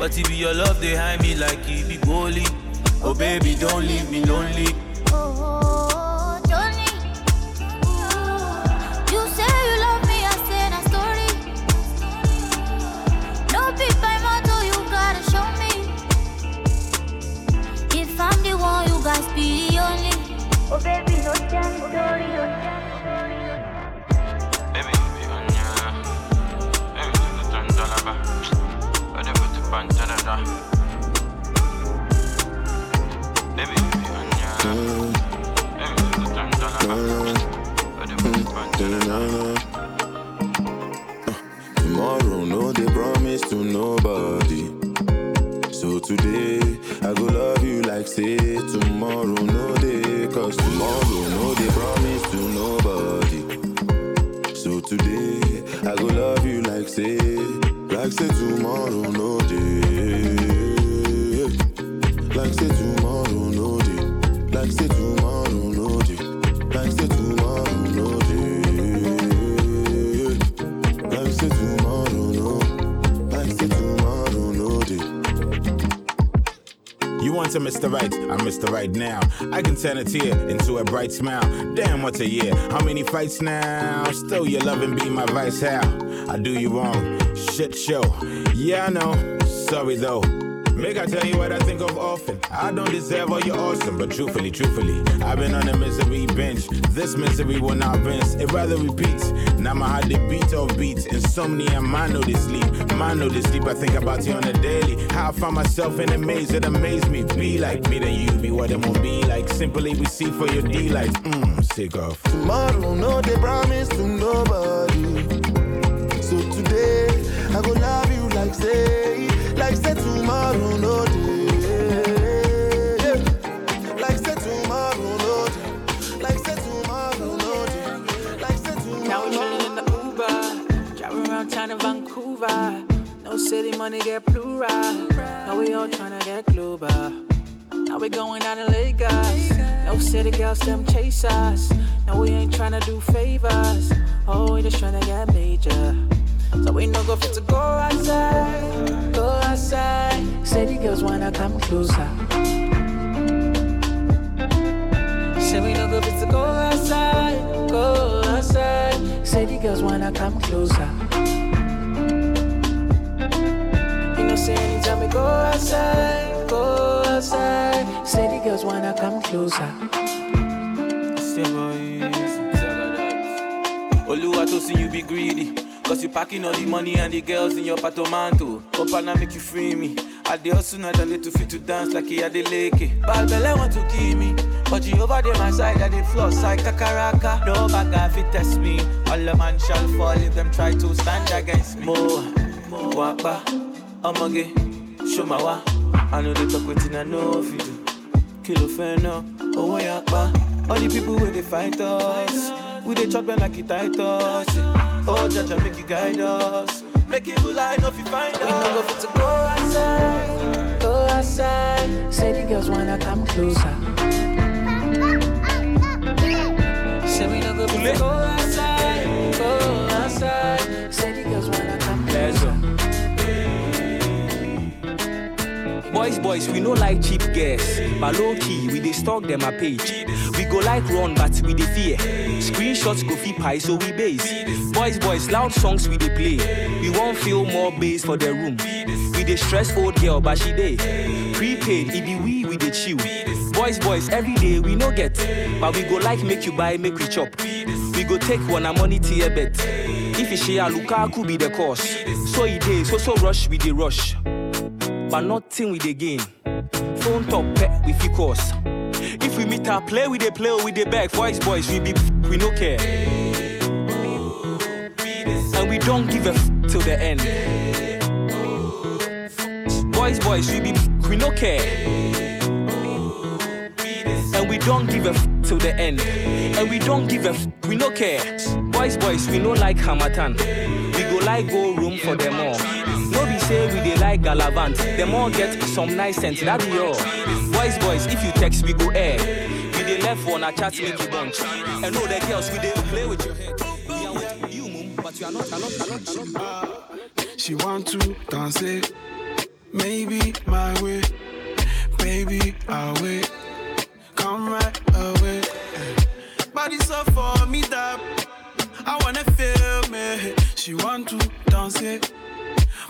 But be your love behind me like it be bully. Oh baby, don't leave me lonely. Oh, oh. Pan to the da. Tomorrow, no, they promise to nobody. So today, I go love you like say tomorrow, no day. Cause tomorrow, no, they promise to nobody. So today, I go love you like say, like say tomorrow, no day. Like say tomorrow, no day. Like say tomorrow, no day. Like say tomorrow, no day. Like say tomorrow, no. Like say tomorrow, no day. You want to Mr. Right, I'm Mr. Right now. I can turn a tear into a bright smile. Damn, what's a year? How many fights now? Still, your love and be my vice. How? I do you wrong. Shit show. Yeah, I know. Sorry though. Make I tell you what I think of often. I don't deserve all your awesome, but truthfully, truthfully, I've been on a misery bench. This misery will not rinse, it rather repeats. Now my heart it beat off beats. Insomnia, mind no they sleep. Mind no they sleep. I think about you on a daily. How I find myself in a maze, it amazed me. Be like me, then you be what it won't be like. Simply we see for your delight. Mmm, sick of. Tomorrow, no, they promise to nobody. So today, I go love you like say, like say tomorrow, no day. Now we tomorrow. chillin' in the Uber, driving around town in Vancouver. No city money get plural. Now we all tryna get global. Now we going down to Lagos. No city girls them chase us. No we ain't tryna do favors. Oh we just tryna get major. So we no go fit to go outside, go outside. City girls wanna come closer. Say we no go fit to go outside, go outside. City girls wanna come closer. You know, say anytime we go outside, go outside. City girls wanna come closer. Oluwa to see you be greedy. Cause you packing all the money and the girls in your patomanto. Hope I make you free me. I dey hustle night and day to fit to dance like he had the lake. Bad belle want to kill me. But you over there my side, I dey floss like kakaraka. No bag fit test me. All the man shall fall if them try to stand against me. Mo, wapa, omoge, show my wa. I know they talk with I know if you do. Kilo feno, oh yakpa. All the people where they fight us. We they chop them like it tight us. Oh, Jaja, make you guide us. Make it line up, you find us. We no go fit to go outside, go outside. City girls wanna come closer. Say we no go fit to go outside, go outside. City girls wanna come closer. Boys, boys, we no like cheap girls. But low key, we dey stalk them a page. Go like run, but we dey fear. Screenshots go fee pie, so we base. Boys, boys, loud songs we dey play. We won't feel more bass for the room. We dey stress old girl, but she dey. Prepaid, it be we, we dey chill. Boys, boys, every day we no get. But we go like make you buy, make we chop. We go take one a money to your bet. If you share Lukaku be the cause. So it dey, so so rush, we dey rush. But nothing we dey gain. Phone top pet we fit course. If we meet our play, we dey play we dey beg. Voice boys, we be we no care. And we don't give a f till the end. Boys, boys, we be we no care. And we don't give a f till the end. And we don't give a f we no care. Boys, boys, we no like Hamatan. We go like go room for them all. Say we dey like Galavant. Them all get some nice sense, that be all. Boys, boys, if you text, we go air. We dey left one a chat make you bunch. And know the girls, we dey play with your head. We are with you, mum, but you are not, are not, are not. She want to dance it, maybe my way, baby I'll wait, come right away. Body so for me that I wanna feel me. She want to dance it,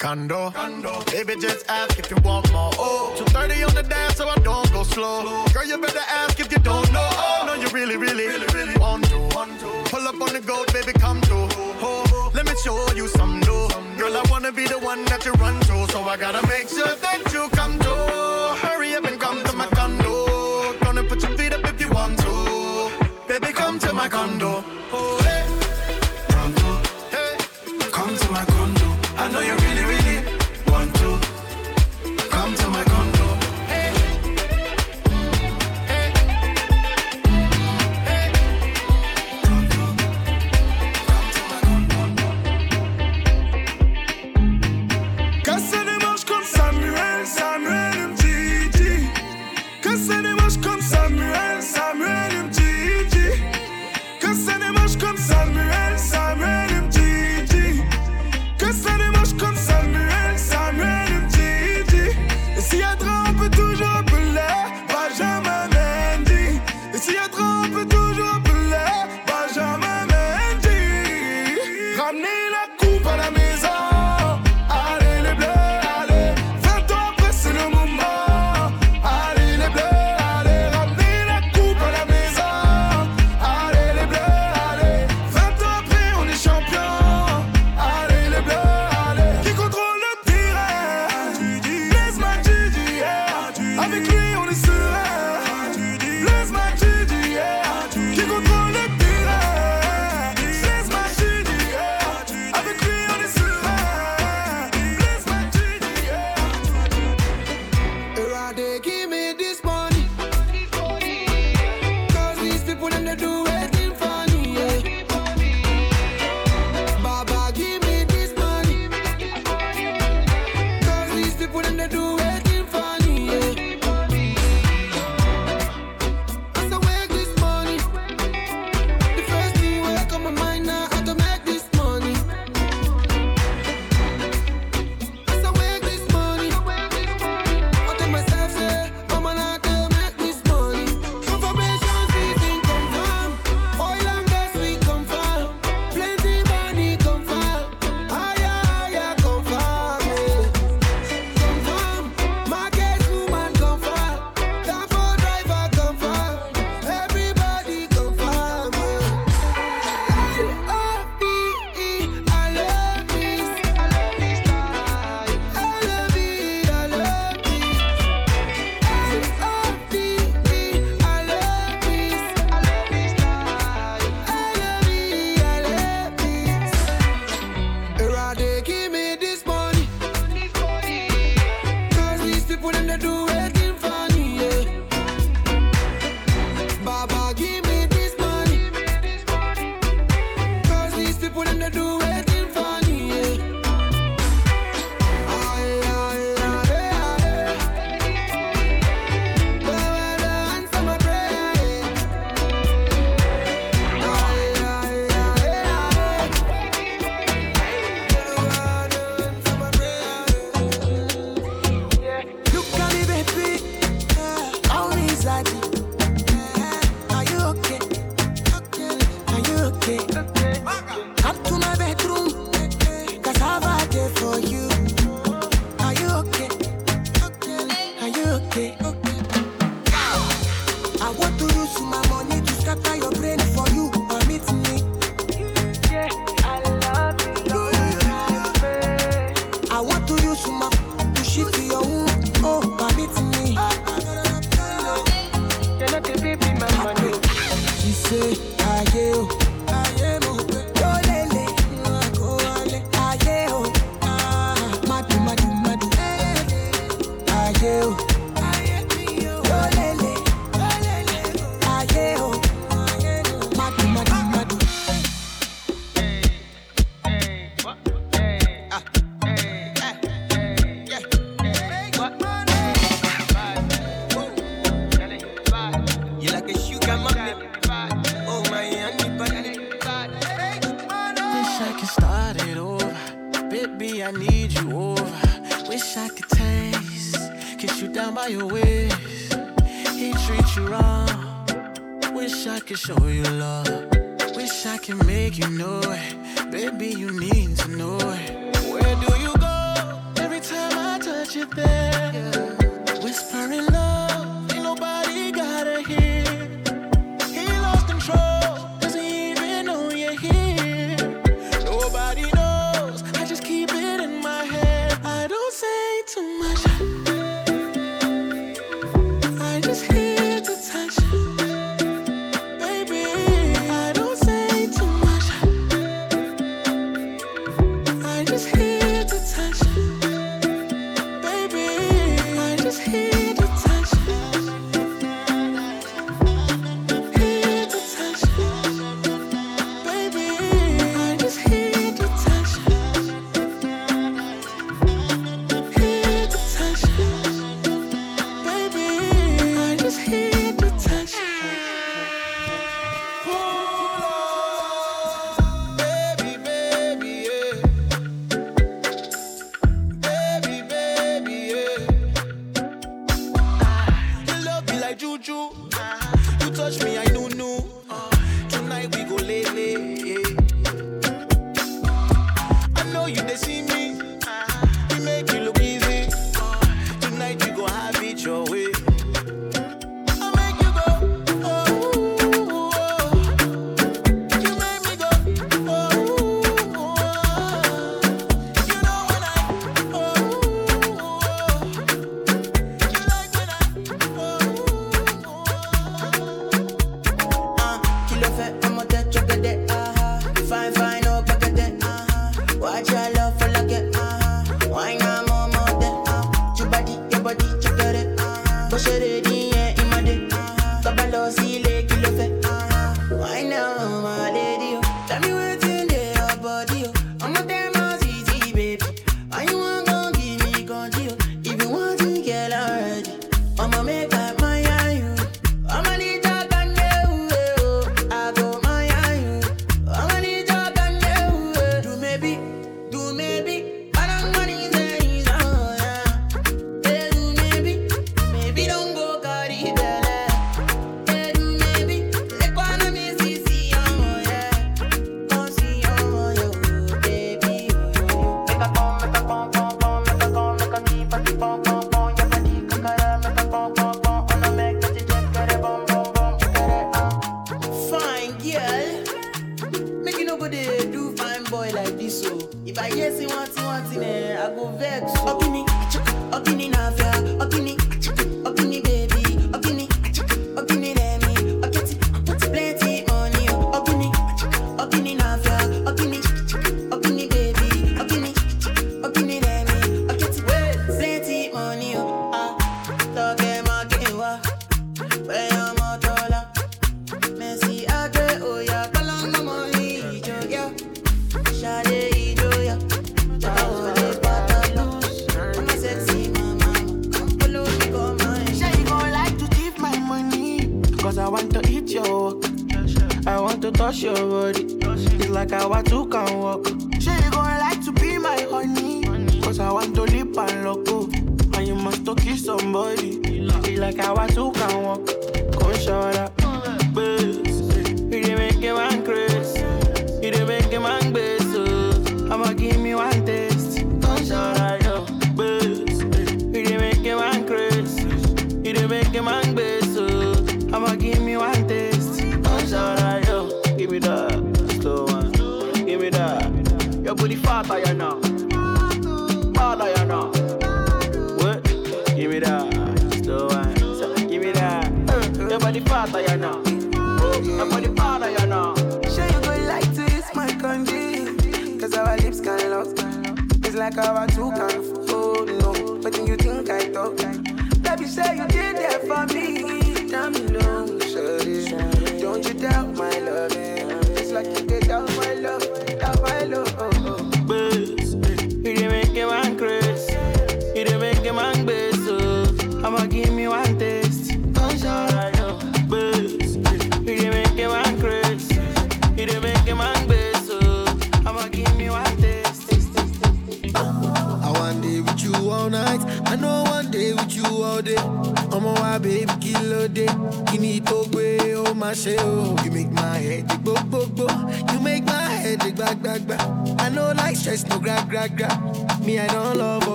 Condo. condo. Baby, just ask if you want more. Oh, 230 on the dance, so I don't go slow. Girl, you better ask if you don't know. Oh, no, you really, really, really, really want to. Pull up on the goat, baby, come through. Oh, let me show you some new. Girl, I wanna be the one that you run to, so I gotta make sure that you come through. Hurry up and come to my condo. Gonna put your feet up if you want to. Baby, come to my condo. Oh, hey.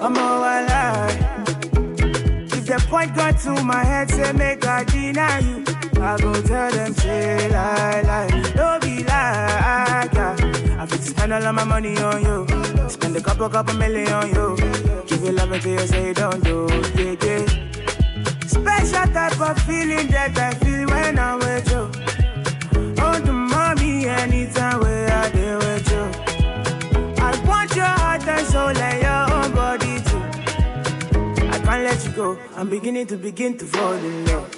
I'm all alive. If they point God to my head, say make I deny you. I go tell them say lie lie, don't be lie. Yeah. I fit spend all of my money on you, spend a couple couple million on you. Give you love until you say don't do, yeah yeah. Special type of feeling that I feel when I'm with you. know. I'm beginning to begin to fall in love.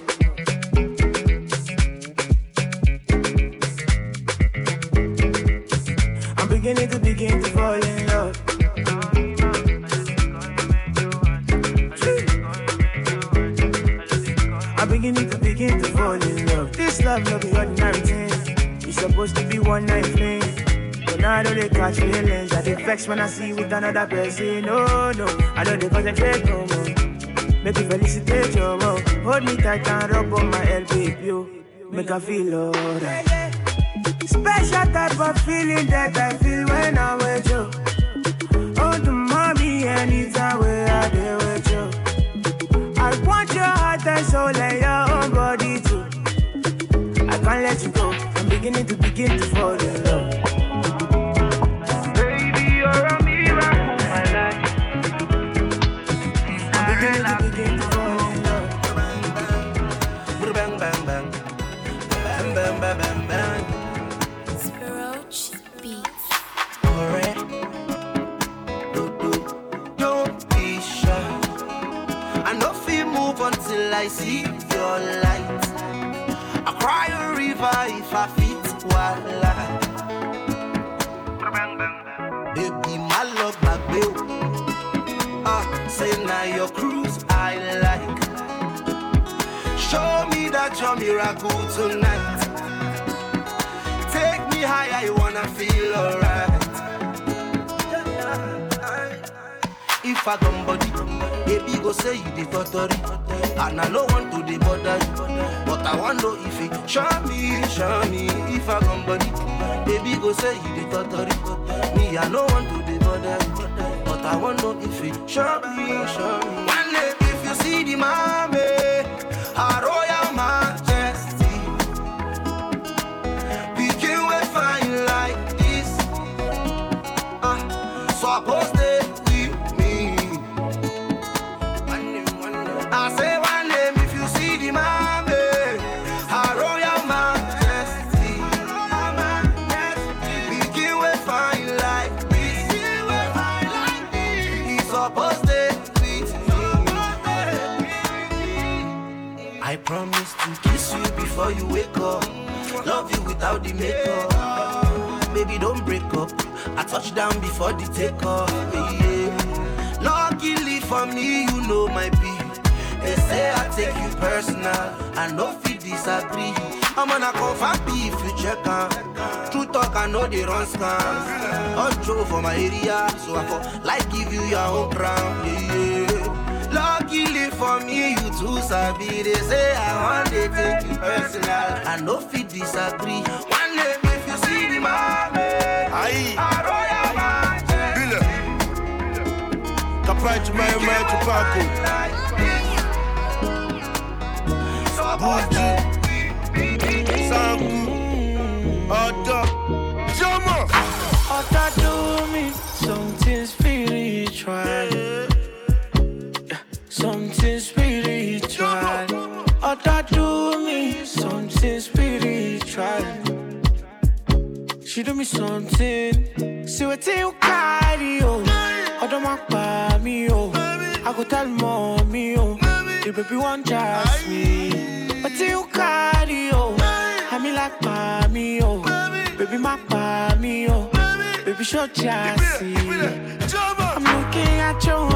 I'm beginning to begin to fall in love. I'm beginning to begin to fall in love. This love no be ordinary thing. It's supposed to be one night thing, But now I don't they catch feelings. I they vex when I see with another person. No, no, I don't they concentrate no more. Make you felicitate your world. Hold me tight and rub on my elbow, you. Make I feel alright. Special type of feeling that I feel when I'm with you. Oh, the mommy, anytime where I be with you. I want your heart and soul and your own body too. I can't let you go. I'm beginning to begin to fall. Yeah. I see your light. I cry a river if I fit wala. Baby, my love, my bill. Ah, say now your cruise I like. Show me that you're miracle tonight. Take me higher, I wanna feel alright. If I come body, baby go say you the totally. And I no want to the bother you. But I want know if it show me, show me. If I come body, baby go say you the totally. Me, I no want to the bother you. But I want know if it show me, show me. One day if you see the mommy, her eh, royal I touch down before the takeoff. Yeah. Luckily for me, you know my P. They say I take you personal. I no fit disagree. I'm gonna confirm B if you check out. True talk, I know they run scams. On Joe for my area, so I for like give you your own crown. Yeah, yeah. Luckily for me, you too sabi. They say I want to take you personal. I no fit disagree. One day if you see the mommy, Aye. Jomo. Otta do me something spiritual. Something spiritual. Do me spiritual. She do me something. See what you carry, oh. Odo ma pa me, oh. I go tell mommy, oh. The baby want just me. You carry, oh. I me like pa me, oh. Baby pa me, oh. Baby show chassis. I'm looking at your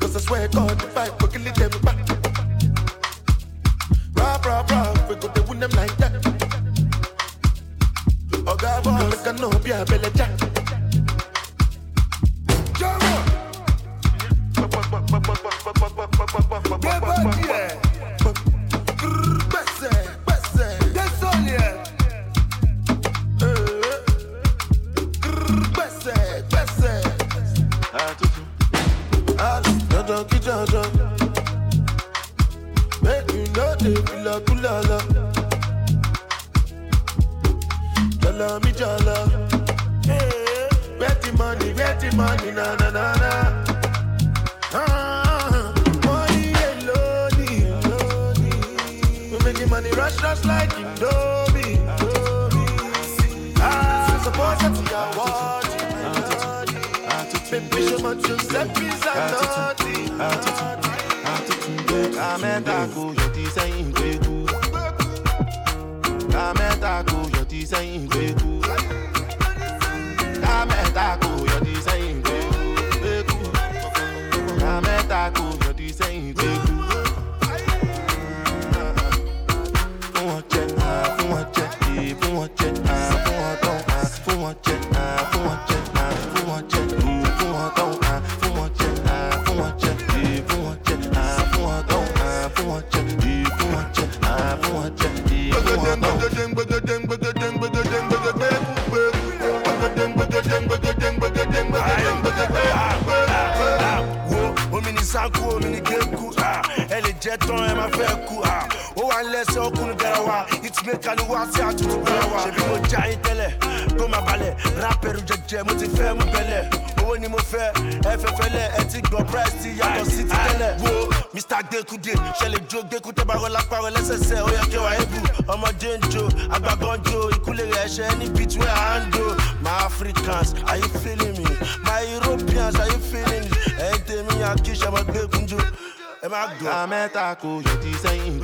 Because I swear God, if I go killing them back. Rah, rah, rah, we go to win them like that. Oh, God, boy, make a no be a belly jack. Make miracle, your design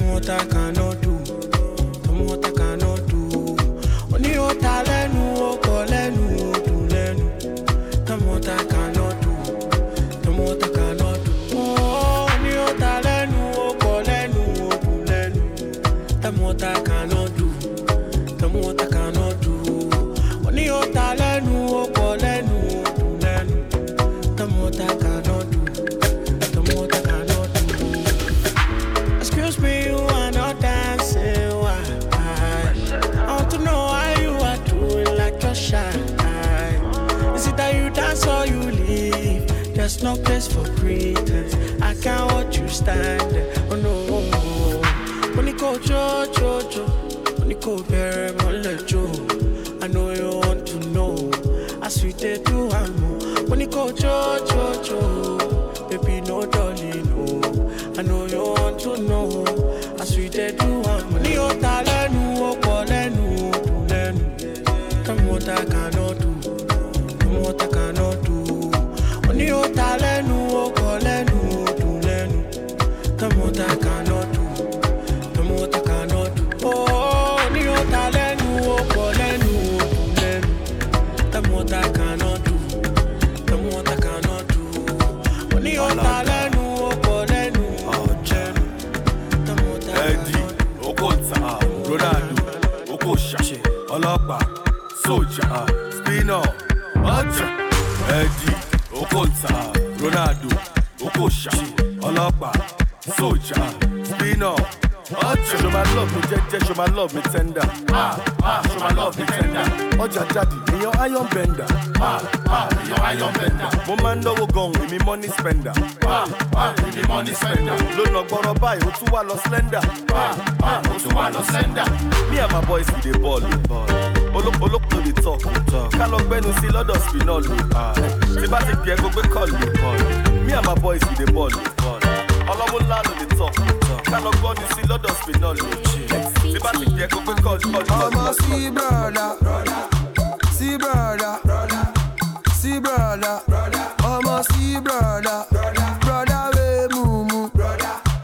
more I can know No place for pretense. I can't watch you stand. Oh no. When Money go jo jo jo. Money go bare money jo. I know you want to know. I sweet it to When Money go jo jo jo. Baby no dolly oh. no. I know you want to know. I sweet it to love me jẹ́jẹ́, show my love me tender. Ah, ah, show my love me tender. Ọjà me your iron bender. Ah, ah, èèyàn iron bender. Mo máa ń lọ́wọ́ gan-an, èmi money spender. Ah, ah, èmi money spender. Lónà gbọ́rọ̀ báyìí, ó tún wà slender. Ah, ah, ó tún wà slender. Me and my boys we dey ball. Olóko dey talk. Ká lọ gbẹ́nu sí lọ́dọ̀ spinọ́ọ̀lù. Ah, tí bá ti pè é gbogbo kọ́ọ̀lù. Me and my boys we dey ball. Ọlọ́múlá ló dey talk. Ká lọ gbọ́nu sí lọ́dọ̀ spinọ́ọ̀lù. I'ma brother, brother, brother, I'ma brother, brother way mumu,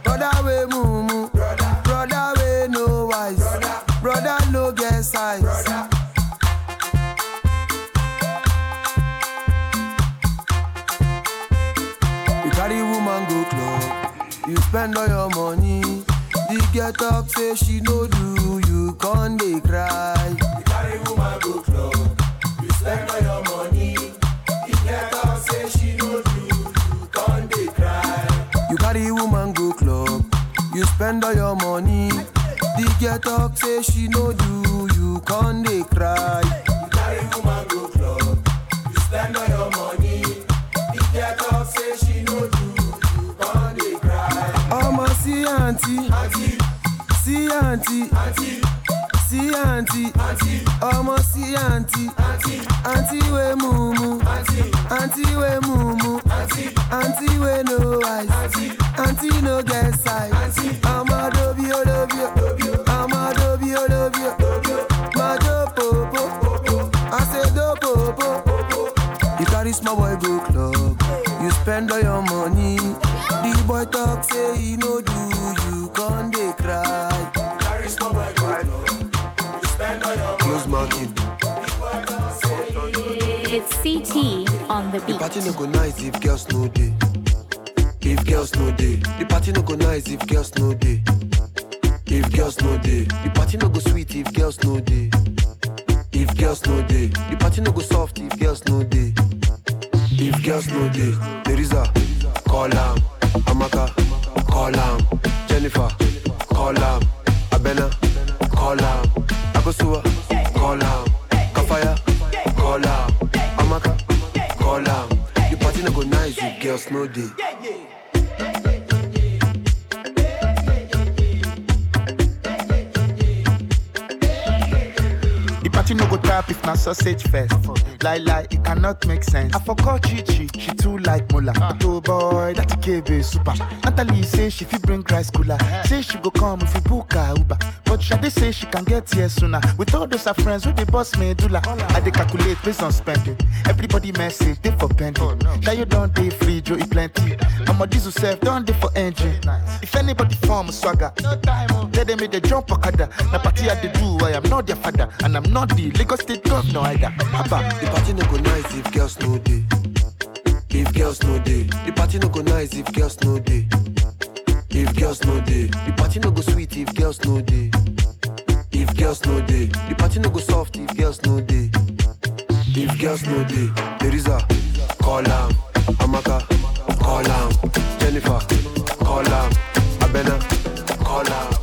brother way mumu, brother way no wise, brother no. You carry woman go club, you spend all your money. Girl talk say she no do, you con dey cry. You carry woman go club, you spend all your money. The girl talk say she no do, you con dey cry. You carry woman go club, you spend all your money. The girl talk say she no do, you con dey cry. Àǹtí, ọmọ sí àǹtí, àǹtí wé mumu, àǹtí wé mumu, àǹtí wé no eyes, àǹtí no get size. Ọmọ CT on the The party no go nice if girls no day. If girls no day, the party no go nice if girls no day. If girls no day, the party no go sweet if girls no day. If girls no day, the party no go soft if girls no day. If girls no day, there is a call am, Amaka, call am, Jennifer, call am, Abena, call am, Akosua, girls no day. If na sausage first. Lie lie, it cannot make sense. I forgot Chichi, she too like Mola. But oh boy, that KB super. Natalie say she fit bring rice cooler. Say she go come if we book her Uber. But Shade say she can get here sooner. With all those her friends with the boss me medulla. I dey calculate based on spending. Everybody message they for pending. Now you don't day free, Joe eat plenty. I'm a diesel self, don't day for engine. If anybody form swagger, tell them me they jump okada. Na party I dey do, I am not their father, and I'm not the Lagos State governor either. Abba. The party no go nice if girls no day. If girls no day, the party no go nice if girls no day. If girls no day, the party no go sweet if girls no day. If girls no day, the party no go soft if girls no day. If girls no day, there is call am, Amaka, call am, Jennifer, call am, Abena, call am,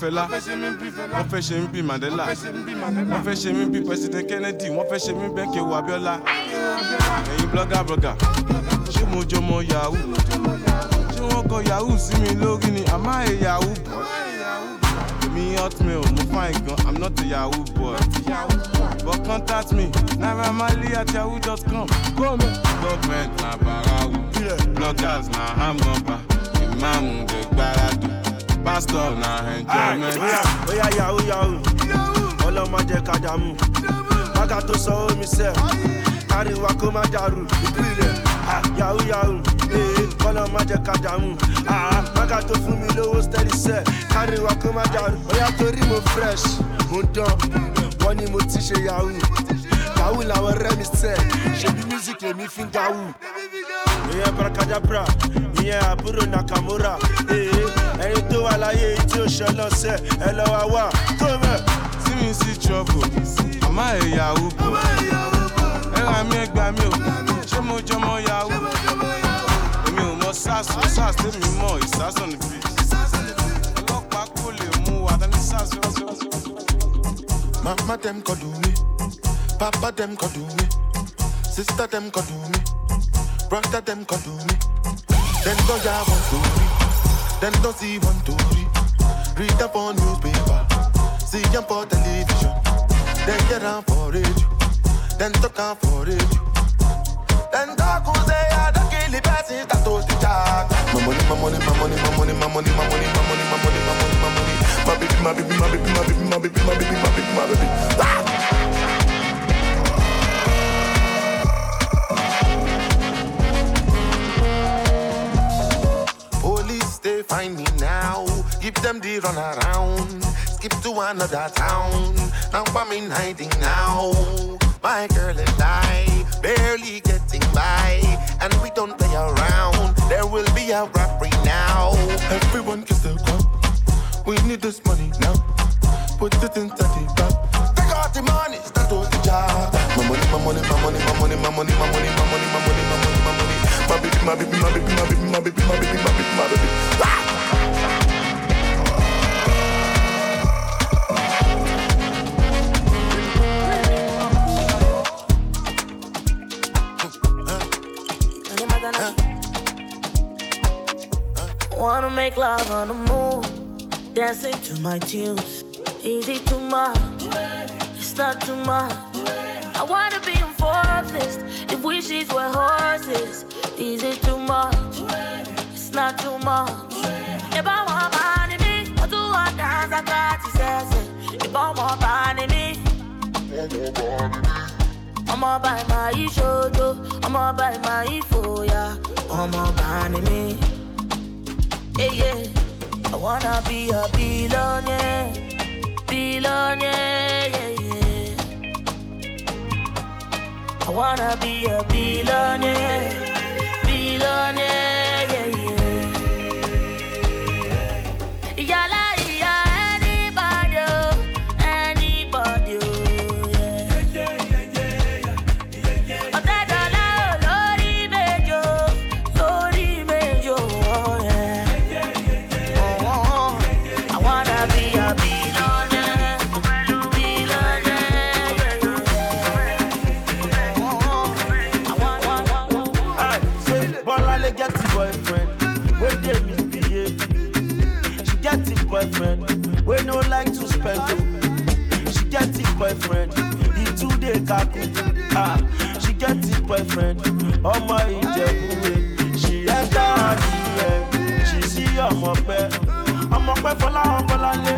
Fẹlá, wọ́n fẹ́ ṣe mí bí Mandela, wọ́n fẹ́ ṣe mí bí President Kennedy, wọ́n fẹ́ ṣe mí bẹ́ẹ̀ kí ewu Abiola. Ẹ̀yin blogger blogger, ṣé mo jọmọ yahoo? ṣé wọ́n kọ yahoo sí mi lórí ni? Àmọ́ ẹ̀ yahoo boy. èmi hotmail mo fine gan. I'm not a yahoo boy. but contact me. Naira marley at yahoo dot com. government na barawu bloggers na hamgamba imaamu de gbaradu pastor na enjoyment. bóyá yahoo yahoo ọlọ́mọ jẹ́ kájàmú bága tó sọ omi sẹ́. Káríwá kó má dàrú. Ìpìlẹ̀ ah, yahoo yahoo ee ọlọ́mọ jẹ́ kájàmú bága tó fún mi lówó steady sẹ́. Káríwá kó má dàrú. Bóyá torí mo fresh mo dán. Wọ́n ní mo ti ṣe yahoo. Yahoo làwọn ọ̀rẹ́ mi sẹ́. Ṣebí music lèmi fi ń dáwù ìyẹn brakadabra ìyẹn àbúrò nakamura. Ee ẹni tó wà láyé yìí tí ó ṣọlọ sẹ ẹ lọ wá wá. Tó mẹ. tí mi sì trọ́bù àmọ́ ìyàwó. Bò ẹ ra mi ẹ gbà mí o. Ṣé mo jọmọ yàwó? Èmi ò mọ sars sars tèmi mọ ìsásùn níbí ọlọ́pàá kò lè mú wa dání sars. mama dem kọ dùn mí. Papa dem kọ dùn mí. Sister dem kọ dùn mí. Brother dem kọ dùn mí. Dem kọ yà wọn dùn mí then go see one to me. Read up on newspaper, see them for television, then get on for radio, then talk on for radio. Then talk who say I don't kill the person that told the jack. My money, my money, my money, my money, my money, my money, my money, my money, my money, my money. My baby, my baby, my baby, my baby, my baby, my baby, my baby, my baby. Ah! Give them the run around. Skip to another town. Now I'm in hiding now. My girl and I barely getting by, and we don't play around. There will be a robbery now. Everyone kiss the ground. We need this money now. Put it into the bag. Take out the money, start to the job. My money, my money, my money, my money, my money, my money, my money, my money, my money, my money. My baby, my baby, my baby, my baby, my baby, my baby, my baby, my baby. I wanna make love on the move, dancing to my tunes. Easy too much, it's not too much. I wanna be fourth list if wishes were horses. Easy too much, it's not too much. If I want money, me, I do want dance, I got to say, If I want money, me ọmọ ọba ìmọ̀ ayé ṣojo ọmọ ọba ìmọ̀ ayé fòyà ọmọ ọba ni mí. Eye, I wanna be a billionaire, billionaire. Yeah, yeah. I wanna be a billionaire, billionaire. Boyfriend, he too dey kaku. Ah, she get the boyfriend, ọmọ ìjẹ̀bú-wé. She enter her she see ọmọ pẹ́. Ọmọ pẹ́ Fọláhàn Bọ́láńlé,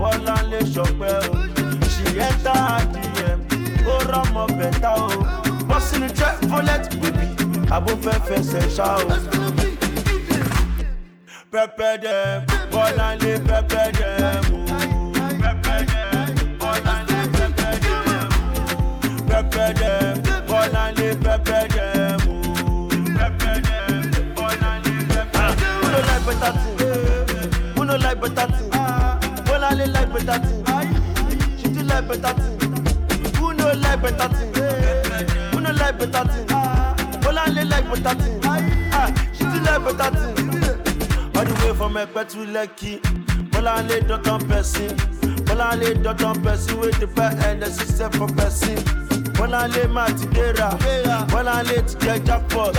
Bọ́láńlé ṣọpẹ́ o. She enter DM, ó rọ́mọ bẹ̀tà o. Bọ́sìnì jẹ́ fọ́lẹ́t bèbí, àbó fẹ́ fẹsẹ̀ ṣá o. Pẹpẹ dẹ, Bọ́láńlé pẹpẹ dẹ. pepper them, burn and they pepper them. Ooh, pepper them, burn. Who don't like better thing? Who don't like better thing? Well, I like better thing. She do like better thing. Who no like better thing? Who no like better thing? Well, I like better thing. Ah, she do like better thing. All the way from Ekpe to Lekki, well, I lay down person. Well, I lay down person with the fat and the system for person. Bolanle máa ti gbéra. Bolanle ti jẹ jackpot.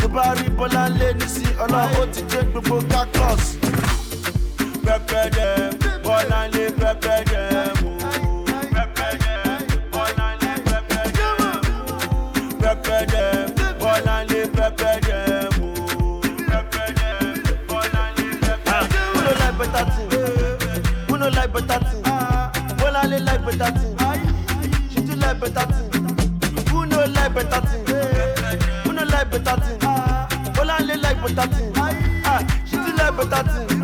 Tó bá rí Bolanle nísì ọlọ́run ó ti jẹ́ gbogbo cactus. Pẹpẹ dẹ̀, Bolanle pẹpẹ dẹ̀ mú. Pẹpẹ dẹ̀, Bolanle pẹpẹ dẹ̀ mú. Pẹpẹ dẹ̀, Bolanle pẹpẹ dẹ̀ mú. Pẹpẹ dẹ̀, Bolanle pẹpẹ dẹ̀ mú. Who no like better thing? Who no like better thing? Ah. Bolanle like better thing. She do like better thing. Like better thing? Who no like better thing? Bolanle like better thing. Ah, she like better thing.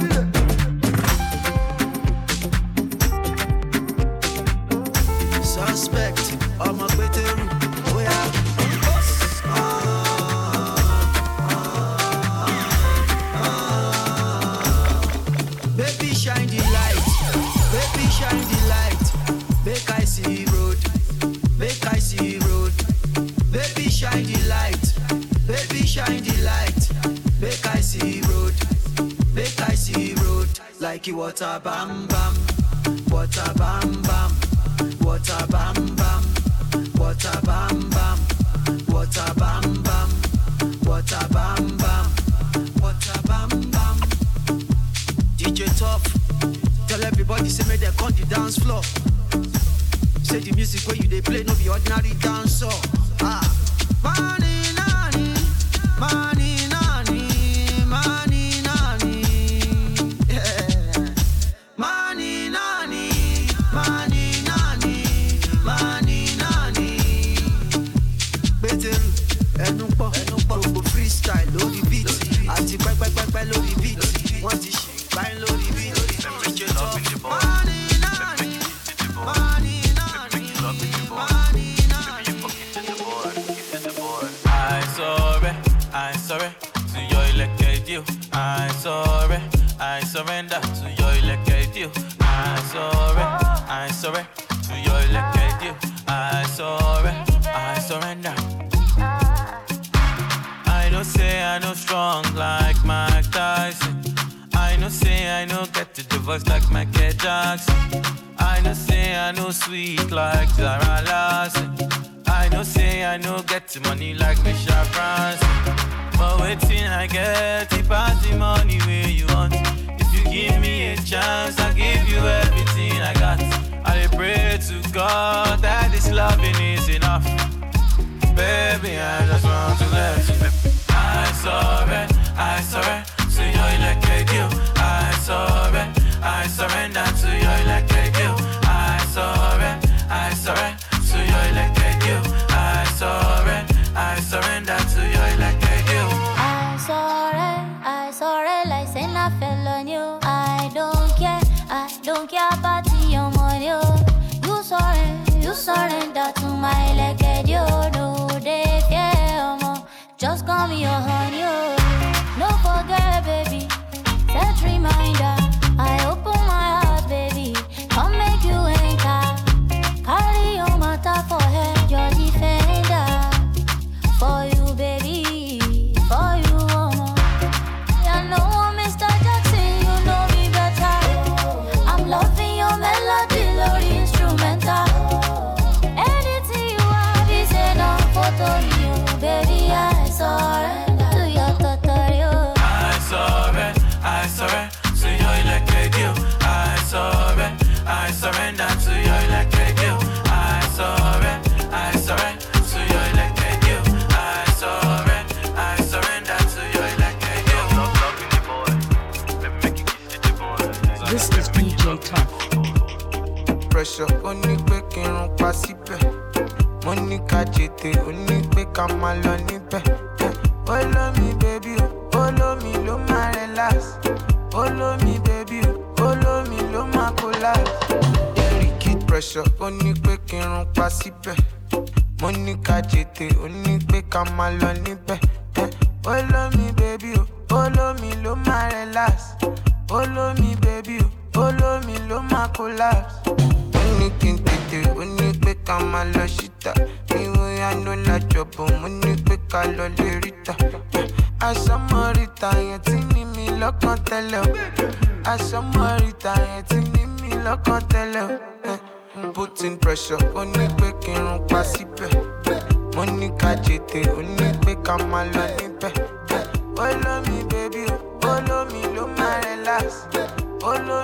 You water bam bam, water bam bam. Water bam bam, water bam bam, water bam bam, water bam bam, water bam bam. DJ Tough, tell everybody say make them come the dance floor. Say the music where you they play no be ordinary dance Ah, money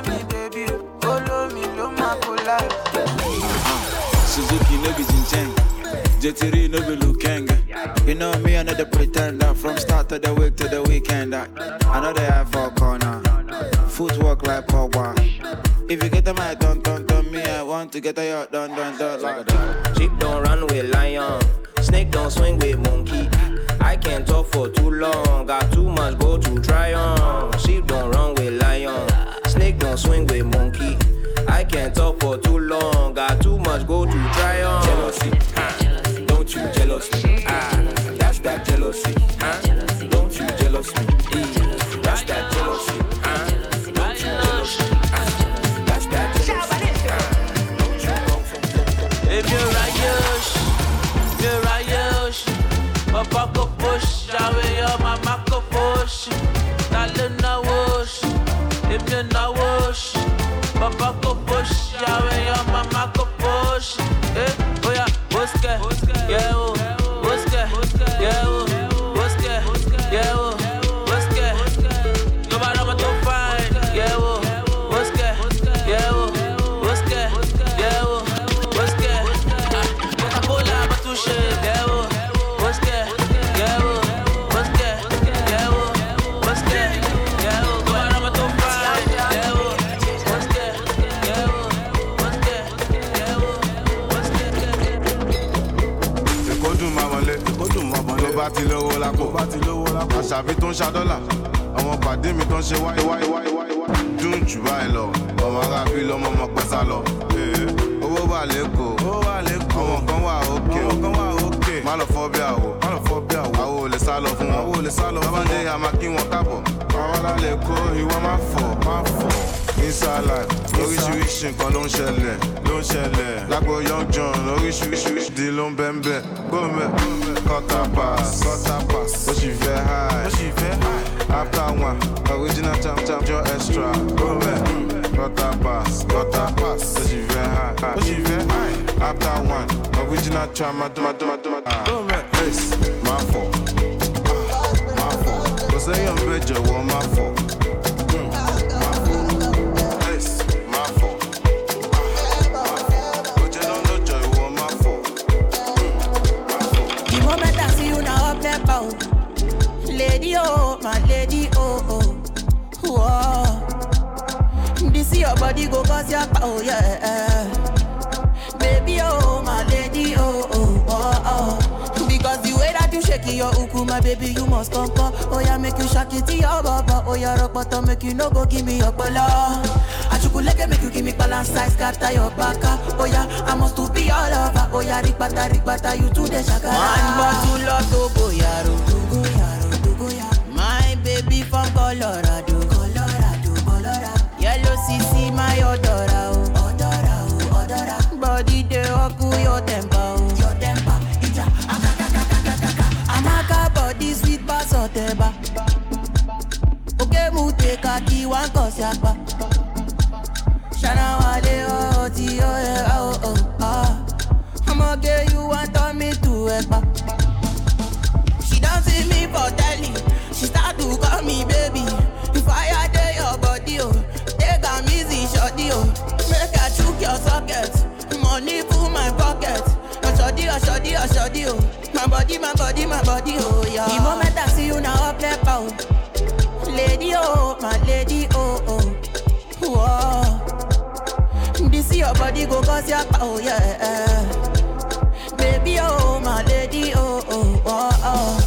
Olómi bèbí o, olómi ló máa collapse. Suzuki no be Jincheng. JTR no be Lukenga. You know me, I know the pretender. From start to the week to the weekend. I, I know they have for corner. Footwork like Pogba. If you get a my done, done, done, me, I want to get a yacht done, done, done. Like it Sheep don't run with lion. Snake don't swing with monkey. I can't talk for too long. Got too much go to try on. Sheep don't run with lion. Swing with monkey. I can't talk for too long. Got too much go to try on. Jealousy, ń ṣàdọ́là àwọn pàdé mi ń ṣe wáyé wáyé wáyé wáyé dùn jù báyìí lọ. Ọmọ arábí lọmọ ọmọ pẹ́ sá lọ. Ee, owó wà lẹ́kọ̀ọ́. Àwọn kan wà òkè. Má lọ fọ́ bí àwò àwò ò lè sá lọ fún wọn. Bábàdé àmà kí wọn kábọ̀ àwọn alálẹ̀ kó ìwọ má fọ̀. Má fọ̀. Inside oríṣiríṣi nǹkan ló ń ṣẹlẹ̀. Ló ń ṣẹlẹ̀. Lágbo young john oríṣiríṣi di ló ń bẹ́ ń bẹ́ gbọ́mẹ̀ quarter pass quarter pass ó sì fẹ́ high. Ó sì fẹ́ high. After one original cham cham jọ extra. Gbọ́mẹ̀ mm. quarter pass quarter pass ó sì fẹ́ high. Ó sì fẹ́ high. After one original cham madumadumadu gbọ́mẹ̀ ace máa fọ̀ máa fọ̀ kò sẹ́yìn bẹ́ẹ̀ jọ̀wọ́ máa fọ̀. Ace, body go cause your power, oh, yeah. Baby oh, my lady oh oh oh oh. Because the way that you shake your uku, my baby, you must come come Oh yeah, make you shake it to your baba Oh yeah, rock bottom, make you no go give me your oh, bala Achukuleke make you give me balance size, scatter your baka. Oh yeah, I must to be all over. Oh yeah, rikbata, rikbata, you to the shaka. One bottle of Togo Yaro Togo Yaro, Togo Yaro My baby from Colorado, Oh oh, Body they oku your temper oh Your Amaka body sweet bass oteba Oke mu te kaki Shana wale oh ti oh yeah oh oh your socket Money full my pocket Oh shorty oh shorty oh oh My body my body my body oh yeah The moment I see you now up left out Lady oh my lady oh oh Whoa. This your body go cause your power, yeah. Baby, oh, my lady, oh, oh, oh, oh.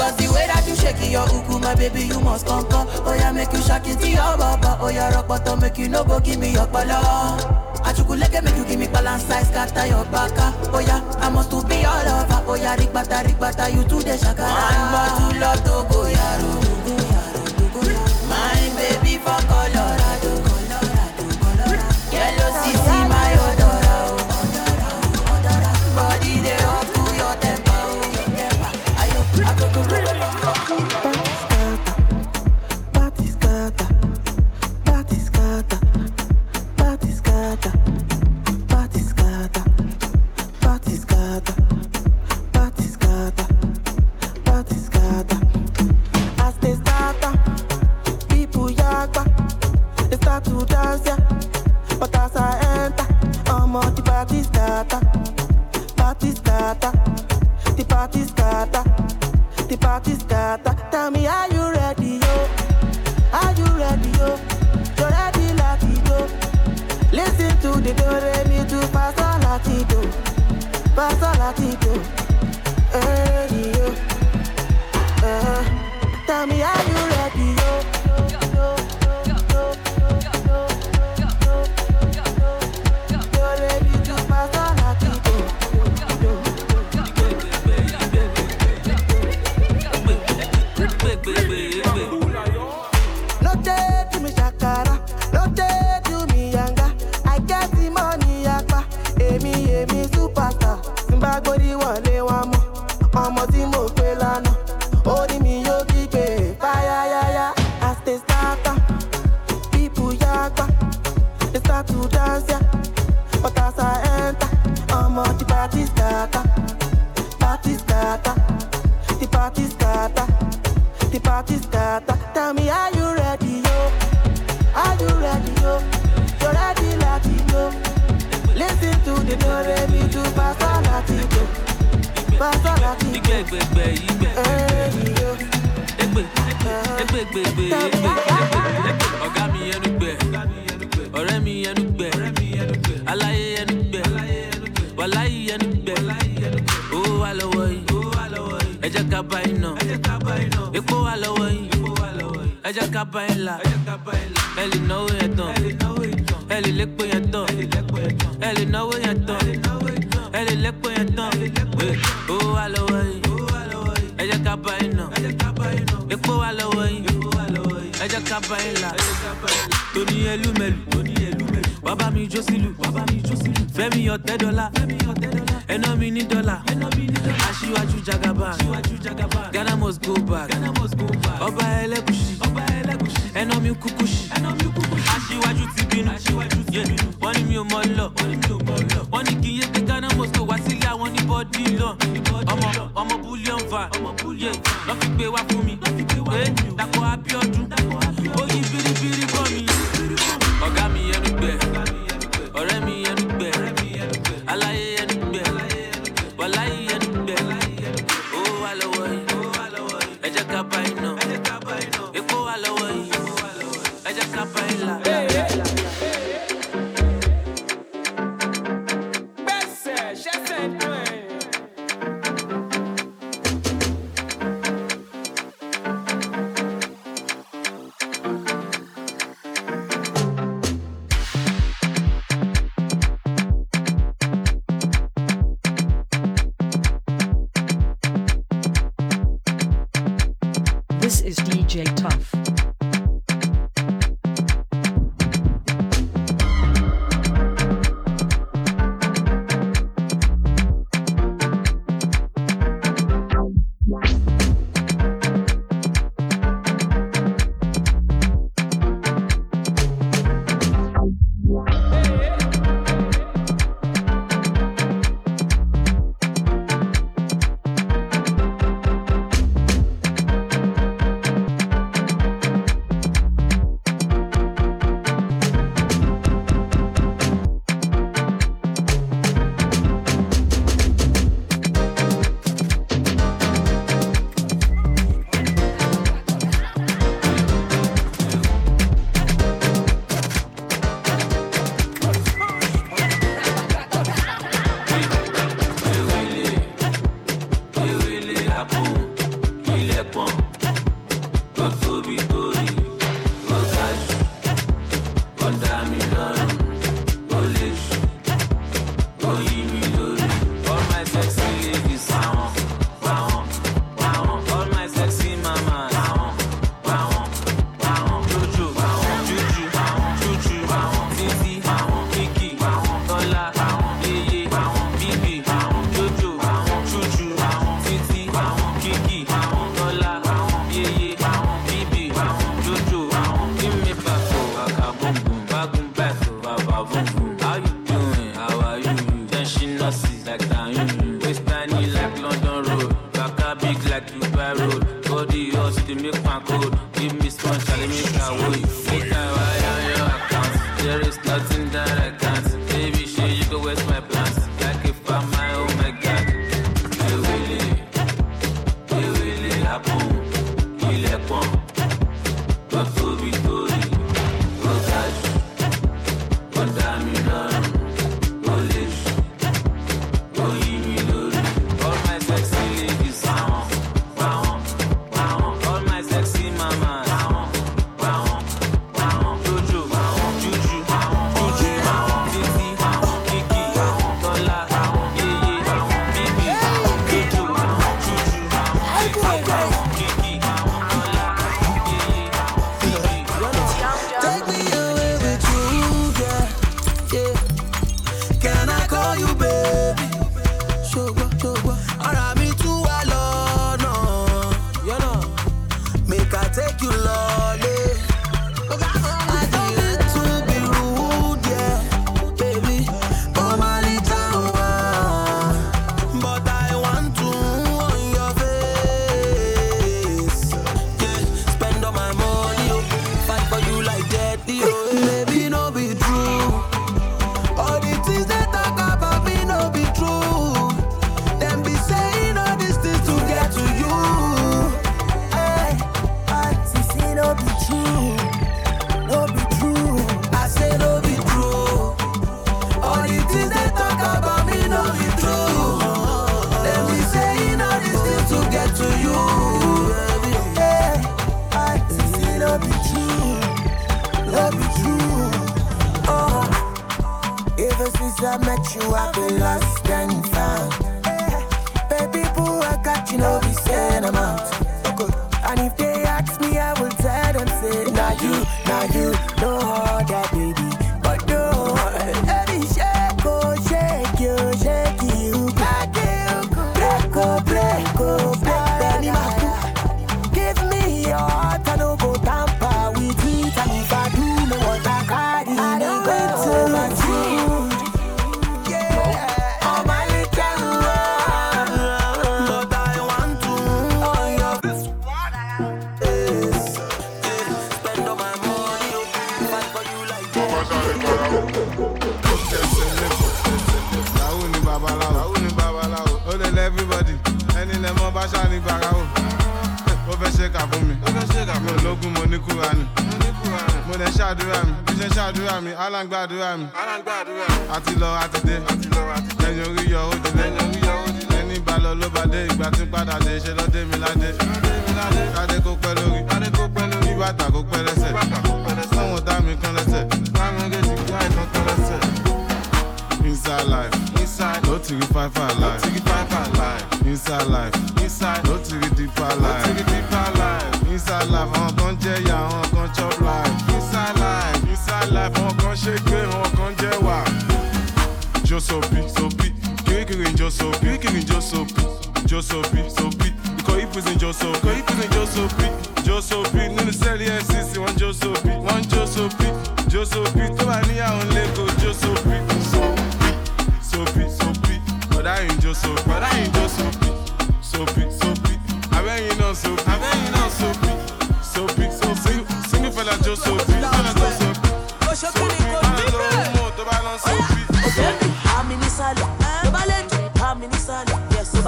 Because the way that you shake your uku, my baby, you must come, come. Oh, yeah, make you shake it to your baba. Oh, yeah, rock bottom, make you no go give me your bala. Achukuleke make you give me balance size, scatter your baka. Oh, yeah, I must to be all over. Oh, yeah, rikbata, rikbata, you to the shaka. One bottle of Togo, yaro. Togo, yaro, Togo, yaro. My baby for Colorado,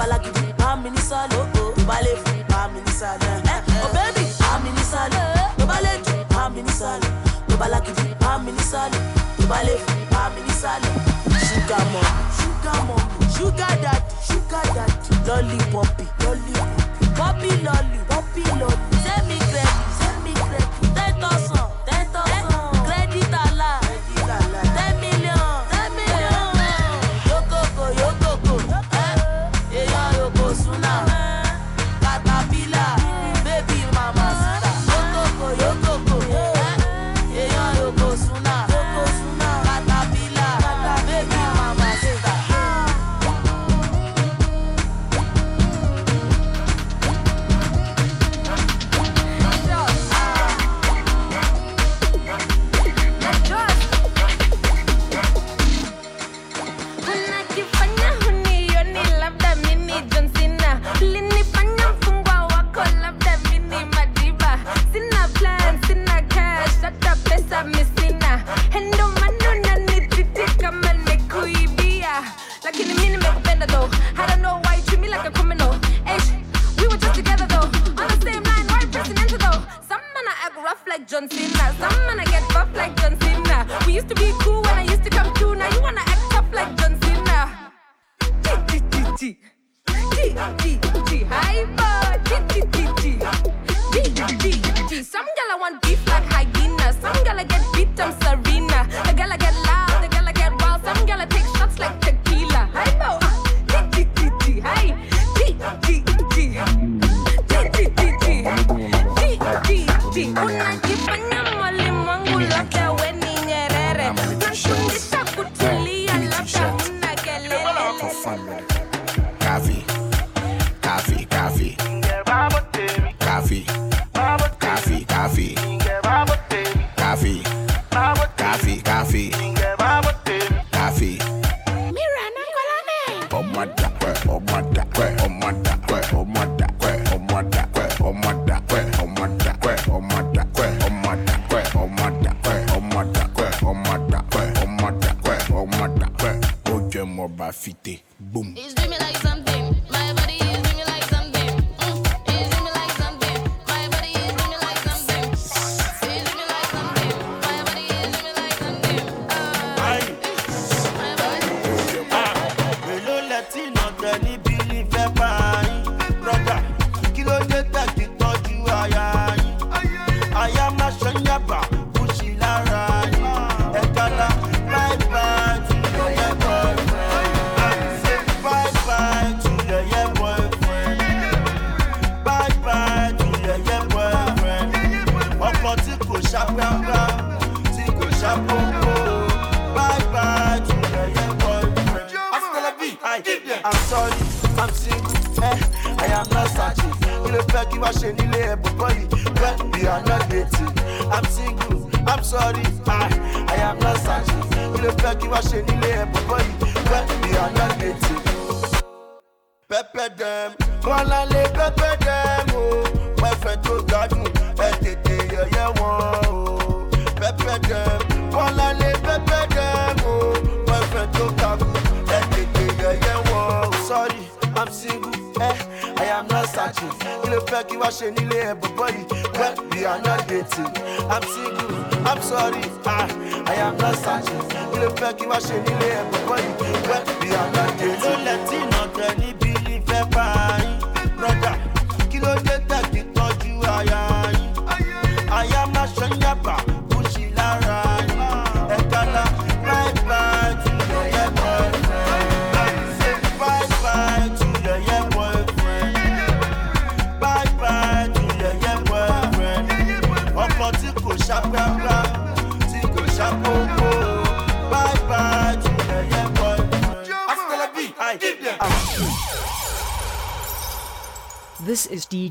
balagi bá mi ní sálọ o tó bá lè fún bá mi ní sálọ ẹ o baby, bá mi ní sálọ tó bá lè jù bá mi ní sálọ tó bá lagi bá mi ní sálọ tó bá lè fún bá mi ní sálọ. ṣúgà mọ̀ ṣúgà mọ̀ ṣúgà dàdí ṣúgà dàdí lọ́lì pọ̀pì lọ́lì pọ̀pì pọ̀pì lọ́lì pọ̀pì lọ́lì.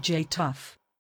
DJ Tuff.